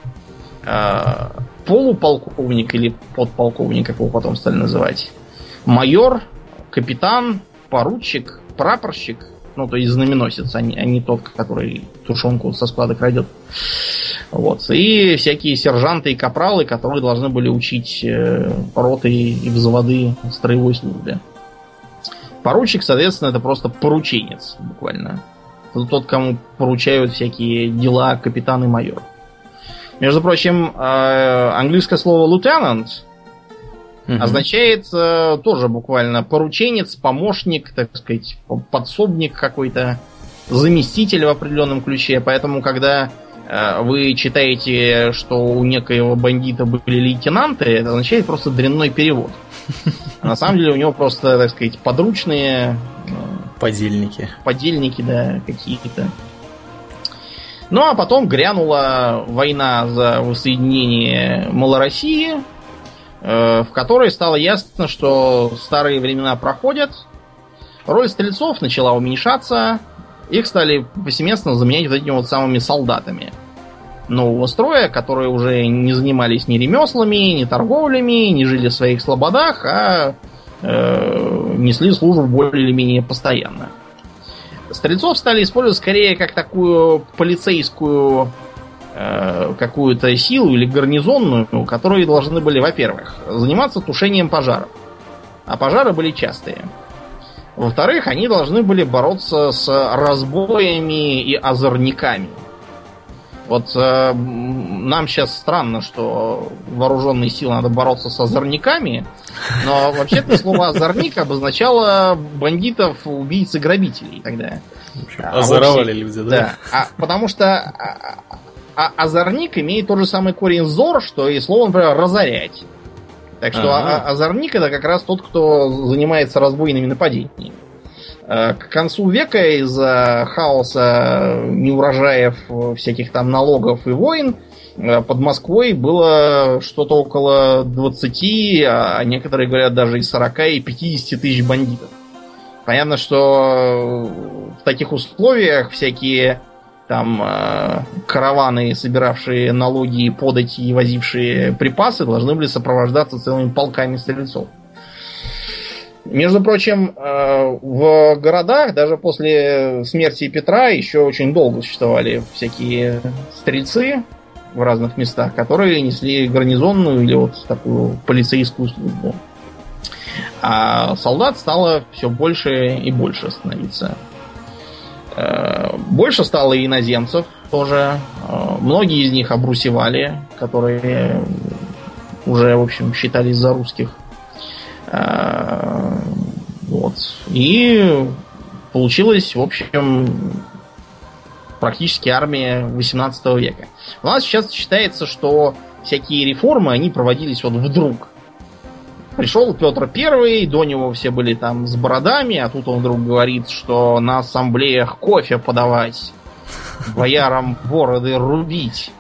э, полуполковник или подполковник, как его потом стали называть, майор, капитан, поручик, прапорщик, ну, то есть знаменосец, а не, а не тот, который тушенку со склада крадет. Вот. И всякие сержанты и капралы, которые должны были учить э, роты и взводы строевой службе. Поручик, соответственно, это просто порученец, буквально. Это тот, кому поручают всякие дела капитан и майор. Между прочим, э, английское слово lieutenant угу. означает э, тоже буквально порученец, помощник, так сказать, подсобник какой-то, заместитель в определенном ключе. Поэтому, когда э, вы читаете, что у некоего бандита были лейтенанты, это означает просто дрянной перевод. А на самом деле у него просто, так сказать, подручные... Подельники. Подельники, да, какие-то. Ну а потом грянула война за воссоединение Малороссии, э, в которой стало ясно, что старые времена проходят. Роль стрельцов начала уменьшаться. Их стали повсеместно заменять вот этими вот самыми солдатами нового строя, которые уже не занимались ни ремеслами, ни торговлями, не жили в своих слободах, а э, несли службу более или менее постоянно. Стрельцов стали использовать скорее как такую полицейскую э, какую-то силу или гарнизонную, которые должны были, во-первых, заниматься тушением пожаров. А пожары были частые. Во-вторых, они должны были бороться с разбоями и озорниками. Вот э, нам сейчас странно, что вооруженные силы надо бороться с озорниками, но вообще-то слово озорник обозначало бандитов, убийц и грабителей тогда. А Озоровали люди, да? Да, а, потому что а, а, озорник имеет тот же самый корень зор, что и слово, например, разорять. Так что Ага. а- озорник это как раз тот, кто занимается разбойными нападениями. Э, К концу века из-за хаоса неурожаев, э, всяких там налогов и войн э, под Москвой было что-то около 20, а некоторые говорят даже и 40, и 50 тысяч бандитов. Понятно, что в таких условиях всякие там э, караваны, собиравшие налоги подати и возившие припасы, должны были сопровождаться целыми полками стрельцов. Между прочим, э, в городах даже после смерти Петра еще очень долго существовали всякие стрельцы в разных местах, которые несли гарнизонную или вот такую полицейскую службу. А солдат стало все больше и больше становиться. Э, Больше стало и иноземцев тоже. Э, Многие из них обрусевали, которые уже, в общем, считались за русских. Э, Вот. И получилась, в общем, практически армия 18 века. У нас сейчас считается, что всякие реформы, они проводились вот вдруг. Пришел Петр Первый, до него все были там с бородами, а тут он вдруг говорит, что на ассамблеях кофе подавать, боярам бороды рубить.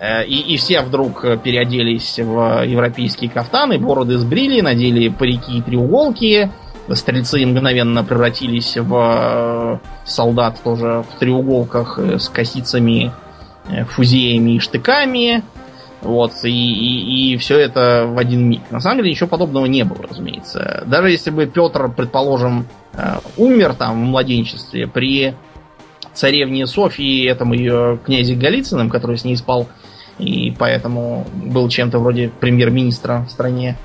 Э, И, и все вдруг э, переоделись в европейские кафтаны, бороды сбрили, надели парики и треуголки. Стрельцы мгновенно превратились в э, солдат тоже в треуголках с косицами, фузеями и штыками. Вот, и, и, все это в один миг. На самом деле ничего подобного не было, разумеется. Даже если бы Петр, предположим, умер там в младенчестве при царевне Софии, этому ее князе Голицыным, который с ней спал, и поэтому был чем-то вроде премьер-министра в стране,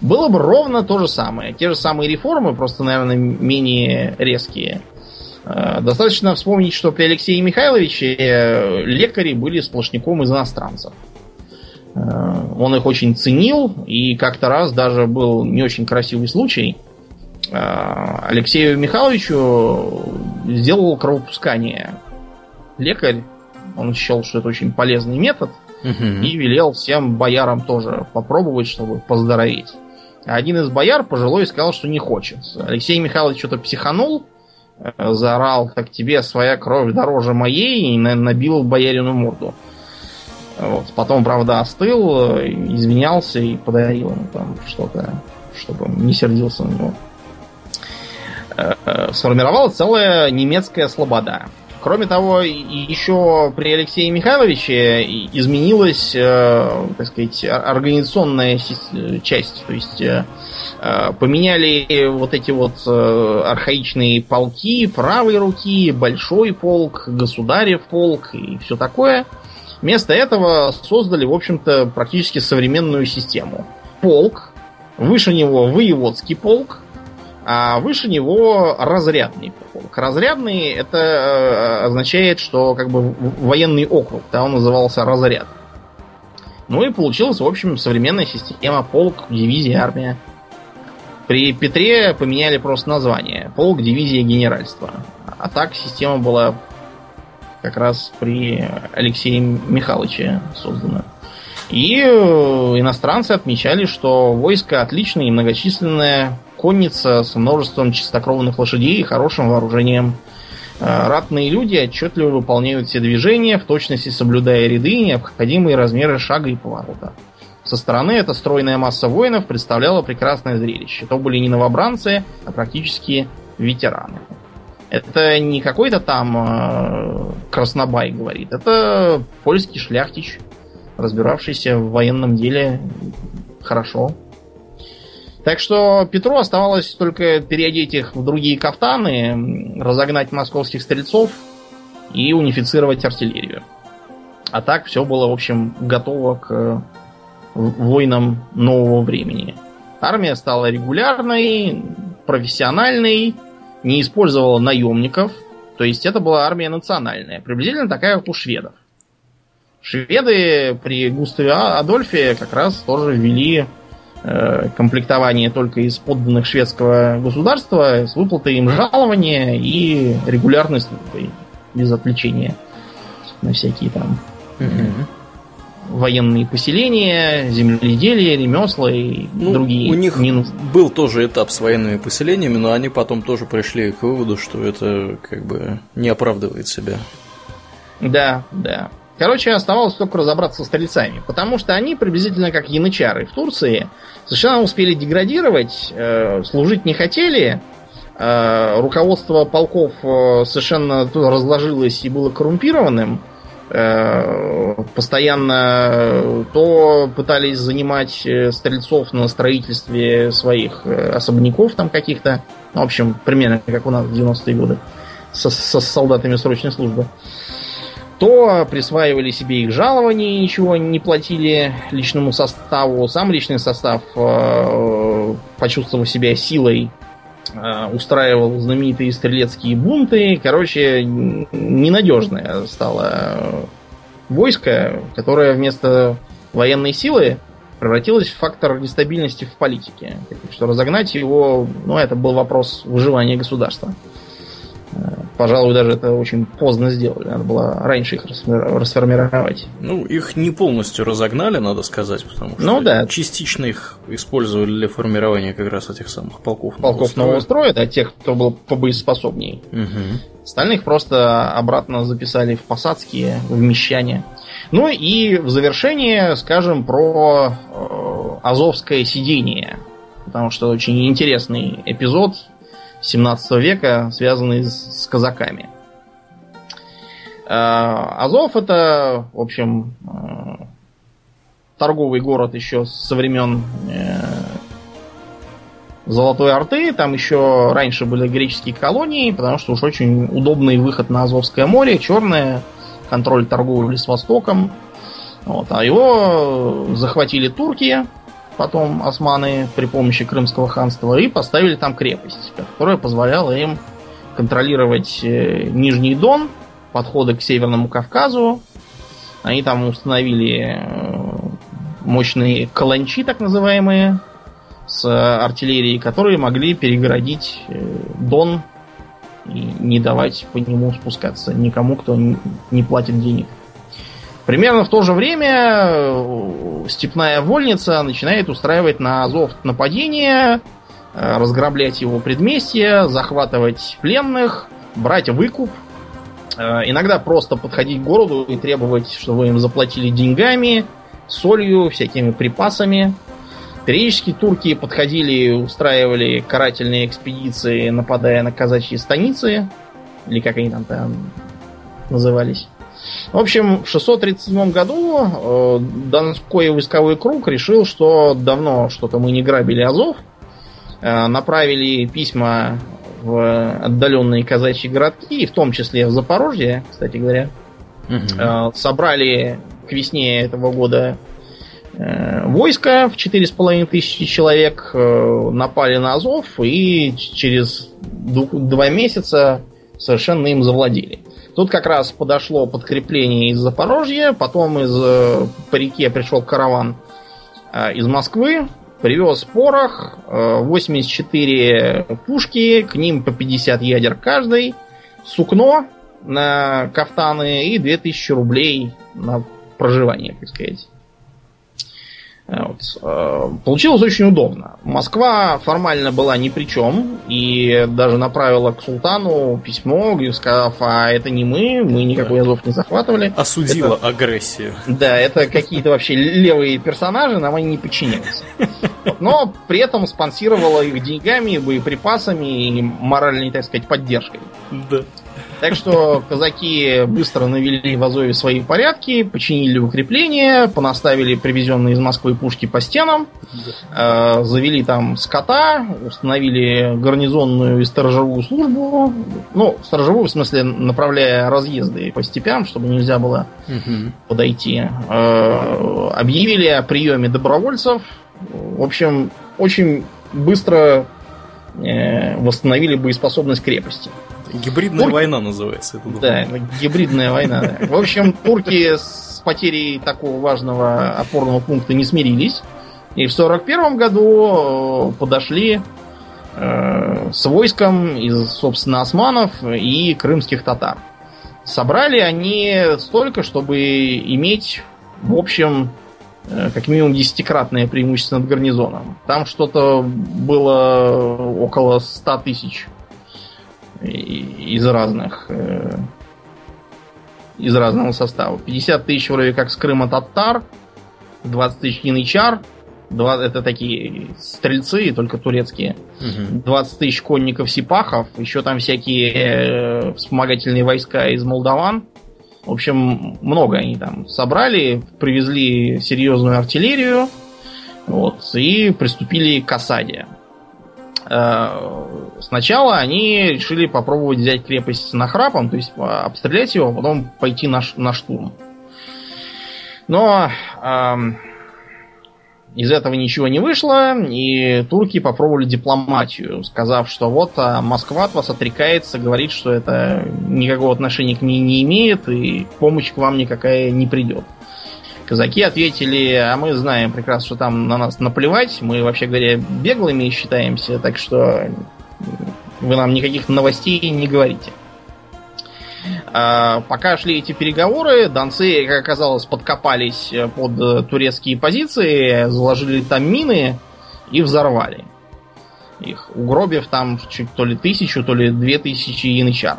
было бы ровно то же самое. Те же самые реформы, просто, наверное, менее резкие. Э, Достаточно вспомнить, что при Алексее Михайловиче э, лекари были сплошняком из иностранцев. Э, Он их очень ценил, и как-то раз даже был не очень красивый случай. Э, Алексею Михайловичу сделал кровопускание лекарь. Он счел, что это очень полезный метод, и велел всем боярам тоже попробовать, чтобы поздороветь. Один из бояр пожилой сказал, что не хочет. Алексей Михайлович что-то психанул, э, заорал, как тебе своя кровь дороже моей, и на- набил боярину морду. Вот. Потом, правда, остыл, э, извинялся и подарил ему там что-то, чтобы не сердился на него. Э, Сформировалась целая немецкая слобода. Кроме того, еще при Алексее Михайловиче изменилась, э, так сказать, ор- организационная часть. То есть э, поменяли вот эти вот архаичные полки правой руки, большой полк, государев полк и все такое. Вместо этого создали, в общем-то, практически современную систему. Полк, выше него воеводский полк, а выше него разрядный полк. Разрядный это э, означает, что как бы военный округ, да, он назывался разряд. Ну и получилась, в общем, современная система полк, дивизия, армия. При Петре поменяли просто название. Полк, дивизия, генеральство. А так система была как раз при Алексее Михайловиче создана. И э, иностранцы отмечали, что войско отличное и многочисленное, конница с множеством чистокровных лошадей и хорошим вооружением. Э, Ратные люди отчетливо выполняют все движения, в точности соблюдая ряды и необходимые размеры шага и поворота. Со стороны эта стройная масса воинов представляла прекрасное зрелище. То были не новобранцы, а практически ветераны. Это не какой-то там э, краснобай говорит, это польский шляхтич, разбиравшийся в военном деле хорошо. Так что Петру оставалось только переодеть их в другие кафтаны, разогнать московских стрельцов и унифицировать артиллерию. А так все было, в общем, готово к войнам нового времени. Армия стала регулярной, профессиональной, не использовала наемников. То есть это была армия национальная. Приблизительно такая, как у шведов. Шведы при Густаве Адольфе как раз тоже ввели э, комплектование только из подданных шведского государства с выплатой им жалования и регулярной службой без отвлечения на всякие там угу. военные поселения, земледелие, ремесла и ну, другие. У них минусы. был тоже этап с военными поселениями, но они потом тоже пришли к выводу, что это как бы не оправдывает себя. Да, да. Короче, оставалось только разобраться с стрельцами, потому что они приблизительно как янычары в Турции совершенно успели деградировать, э, служить не хотели, э, руководство полков э, совершенно разложилось и было коррумпированным, э, постоянно то пытались занимать э, стрельцов на строительстве своих э, особняков там каких-то, ну, в общем, примерно как у нас в 90-е годы со, со солдатами срочной службы то присваивали себе их жалования, ничего не платили личному составу. Сам личный состав, э, почувствовав себя силой, э, устраивал знаменитые стрелецкие бунты. Короче, ненадежное стало войско, которое вместо военной силы превратилось в фактор нестабильности в политике. Что разогнать его, ну, это был вопрос выживания государства. Пожалуй, даже это очень поздно сделали. Надо было раньше их расформировать. Ну, их не полностью разогнали, надо сказать, потому что ну, да. частично их использовали для формирования как раз этих самых полков, полков нового строя. да, тех, кто был побоеспособнее. Угу. Остальных просто обратно записали в посадские, в мещане. Ну и в завершение скажем про э, Азовское сидение. Потому что очень интересный эпизод 17 века, связанный с, с казаками. А, Азов это, в общем, э, торговый город еще со времен э, Золотой Арты. Там еще раньше были греческие колонии, потому что уж очень удобный выход на Азовское море, черное, контроль торговли с Востоком. Вот. А его захватили турки, потом османы при помощи Крымского ханства и поставили там крепость, которая позволяла им контролировать э, Нижний Дон, подходы к Северному Кавказу. Они там установили э, мощные каланчи, так называемые, с артиллерией, которые могли перегородить э, Дон и не давать по нему спускаться никому, кто не платит денег. Примерно в то же время э, степная вольница начинает устраивать на Азов нападение, э, разграблять его предместья, захватывать пленных, брать выкуп. Э, иногда просто подходить к городу и требовать, чтобы им заплатили деньгами, солью, всякими припасами. Периодически турки подходили и устраивали карательные экспедиции, нападая на казачьи станицы, или как они там, там назывались. В общем, в 637 году э, Донской войсковой круг решил, что давно что-то мы не грабили Азов. Э, направили письма в отдаленные казачьи городки, в том числе в Запорожье, кстати говоря. Угу. Собрали к весне этого года войско в 4,5 тысячи человек, напали на Азов и через два месяца совершенно им завладели. Тут как раз подошло подкрепление из Запорожья, потом из, э, по реке пришел караван э, из Москвы, привез порох, 84 э, пушки, к ним по 50 ядер каждый, сукно на кафтаны и 2000 рублей на проживание, так сказать. Вот. Э, получилось очень удобно. Москва формально была ни при чем и даже направила к султану письмо, сказав, а это не мы, мы никакой Азов не захватывали. Осудила это... агрессию. Да, это какие-то вообще левые персонажи, нам они не подчиняются. Но при этом спонсировала их деньгами, боеприпасами и моральной, так сказать, поддержкой. Да. Так что казаки быстро навели в Азове свои порядки, починили укрепления, понаставили привезенные из Москвы пушки по стенам, э, завели там скота, установили гарнизонную и сторожевую службу. Ну, сторожевую, в смысле, направляя разъезды по степям, чтобы нельзя было Мгм. подойти. Э, объявили о приеме добровольцев. В общем, очень быстро восстановили боеспособность крепости. Гибридная Турки- война называется. это Да, гибридная война. да. В общем, турки с потерей такого важного опорного пункта не смирились. И в 41 году э, подошли э, с войском из, собственно, османов и крымских татар. Собрали они столько, чтобы иметь, в общем, э, как минимум десятикратное преимущество над гарнизоном. Там что-то было около 100 тысяч из разных э, из разного состава. 50 тысяч вроде как с Крыма татар, 20 тысяч янычар, два- это такие стрельцы, только турецкие. Мгм. 20 тысяч конников сипахов, еще там всякие э, вспомогательные войска из молдаван. В общем, много они там собрали, привезли серьезную артиллерию, вот, и приступили к осаде. Э, Сначала они решили попробовать взять крепость нахрапом, то есть обстрелять его, а потом пойти на, на штурм. Но ам, из этого ничего не вышло, и турки попробовали дипломатию, сказав, что вот а, Москва от вас отрекается, говорит, что это никакого отношения к ней не имеет, и помощь к вам никакая не придет. Казаки ответили, а мы знаем прекрасно, что там на нас наплевать, мы, вообще говоря, беглыми считаемся, так что вы нам никаких новостей не говорите. А, Пока шли эти переговоры, донцы, как оказалось, подкопались э, под э, турецкие позиции, заложили там мины и взорвали их, угробив там чуть то ли тысячу, то ли две тысячи янычар.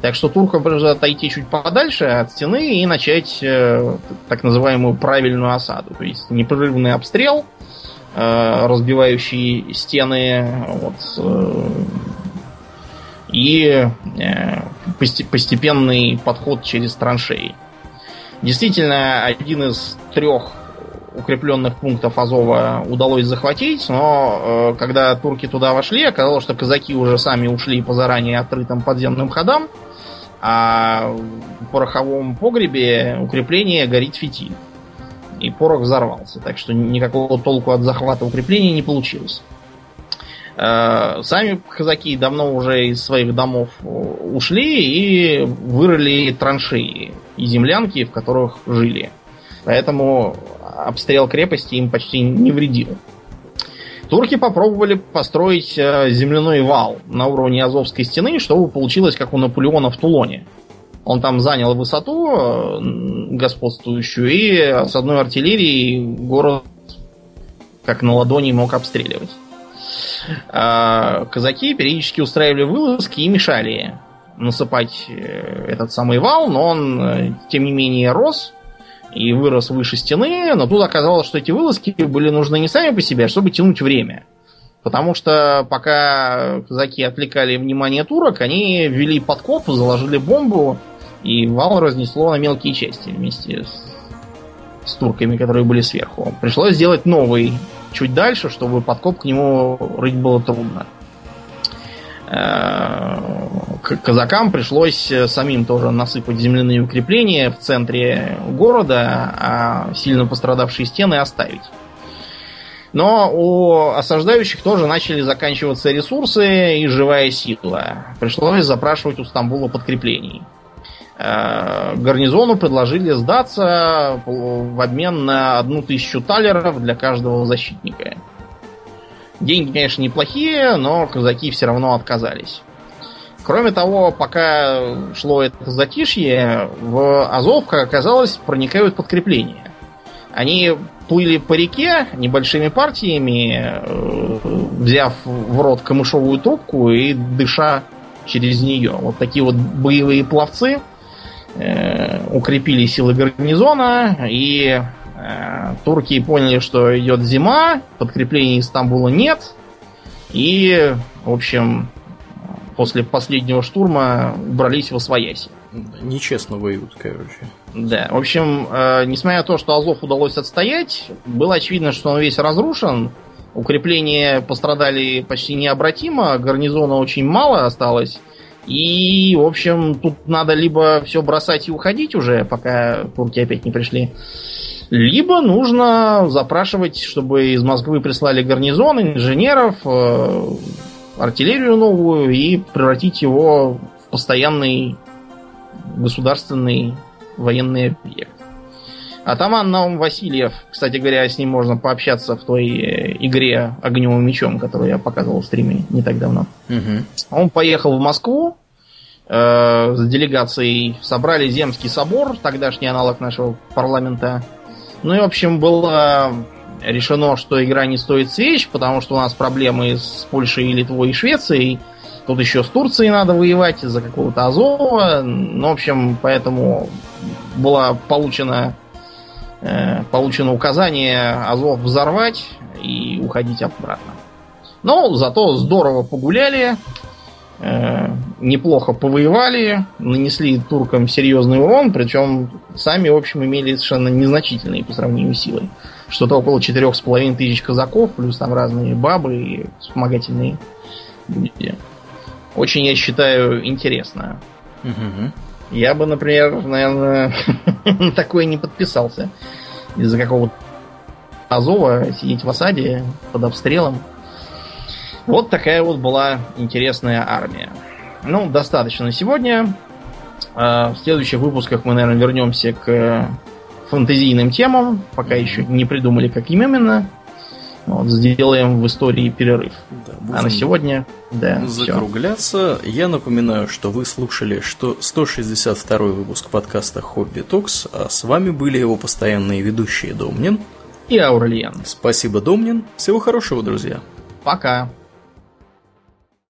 Так что туркам пришлось отойти чуть подальше от стены и начать э, так называемую правильную осаду. То есть непрерывный обстрел, разбивающий стены, вот, и э, посте- постепенный подход через траншеи. Действительно, один из трех укрепленных пунктов Азова удалось захватить, но э, когда турки туда вошли, оказалось, что казаки уже сами ушли по заранее открытым подземным ходам, а в пороховом погребе укрепление горит фитиль. И порох взорвался, так что никакого толку от захвата укрепления не получилось. Э, Сами казаки давно уже из своих домов э, ушли и вырыли траншеи и землянки, в которых жили. Поэтому обстрел крепости им почти не вредил. Турки попробовали построить э, земляной вал на уровне Азовской стены, чтобы получилось как у Наполеона в Тулоне. Он там занял высоту господствующую и с одной артиллерией город как на ладони мог обстреливать. А казаки периодически устраивали вылазки и мешали насыпать э, этот самый вал, но он, э, тем не менее, рос и вырос выше стены, но тут оказалось, что эти вылазки были нужны не сами по себе, а чтобы тянуть время. Потому что пока казаки отвлекали внимание турок, они ввели подкоп, заложили бомбу, и вал разнесло на мелкие части вместе с, с турками, которые были сверху. Пришлось сделать новый чуть дальше, чтобы подкоп к нему рыть было трудно. Э, К казакам пришлось э, самим тоже насыпать земляные укрепления в центре города, а сильно пострадавшие стены оставить. Но у осаждающих тоже начали заканчиваться ресурсы и живая сила. Пришлось запрашивать у Стамбула подкреплений. Э, Гарнизону предложили сдаться в обмен на одну тысячу талеров для каждого защитника. Деньги, конечно, неплохие, но казаки все равно отказались. Кроме того, пока шло это затишье, в Азов, как оказалось, проникают подкрепления. Они плыли по реке небольшими партиями, э, взяв в рот камышовую трубку и дыша через нее. Вот такие вот боевые пловцы укрепили силы гарнизона, и э, турки поняли, что идет зима, подкреплений из Стамбула нет, и, в общем, после последнего штурма убрались в Освояси. Нечестно воюют, короче. Да, в общем, э, несмотря на то, что Азов удалось отстоять, было очевидно, что он весь разрушен. Укрепления пострадали почти необратимо, гарнизона очень мало осталось. И, в общем, тут надо либо все бросать и уходить уже, пока турки опять не пришли, либо нужно запрашивать, чтобы из Москвы прислали гарнизон, инженеров, э, артиллерию новую и превратить его в постоянный государственный военный объект. Атаман Наум Васильев, кстати говоря, с ним можно пообщаться в той э, игре огневым мечом, которую я показывал в стриме не так давно. Угу. Он поехал в Москву э, с делегацией, собрали Земский собор, тогдашний аналог нашего парламента. Ну и, в общем, было решено, что игра не стоит свеч, потому что у нас проблемы с Польшей, Литвой и Швецией. Тут еще с Турцией надо воевать из-за какого-то Азова. Ну, в общем, поэтому была получена получено указание Азов взорвать и уходить обратно. Но зато здорово погуляли, э, неплохо повоевали, нанесли туркам серьезный урон, причем сами, в общем, имели совершенно незначительные по сравнению с силой. Что-то около четырех с половиной тысяч казаков, плюс там разные бабы и вспомогательные люди. Очень, я считаю, интересно. Угу. Я бы, например, наверное, на такое не подписался. Из-за какого-то Азова сидеть в осаде под обстрелом. Вот такая вот была интересная армия. Ну, достаточно на сегодня. А, в следующих выпусках мы, наверное, вернемся к фантазийным темам. Пока еще не придумали, каким именно. Вот, сделаем в истории перерыв. Да, а на сегодня, да, закругляться. Все. Я напоминаю, что вы слушали что 162 выпуск подкаста Хобби Токс, а с вами были его постоянные ведущие Домнин и Аурлиен. Спасибо, Домнин. Всего хорошего, друзья. Пока.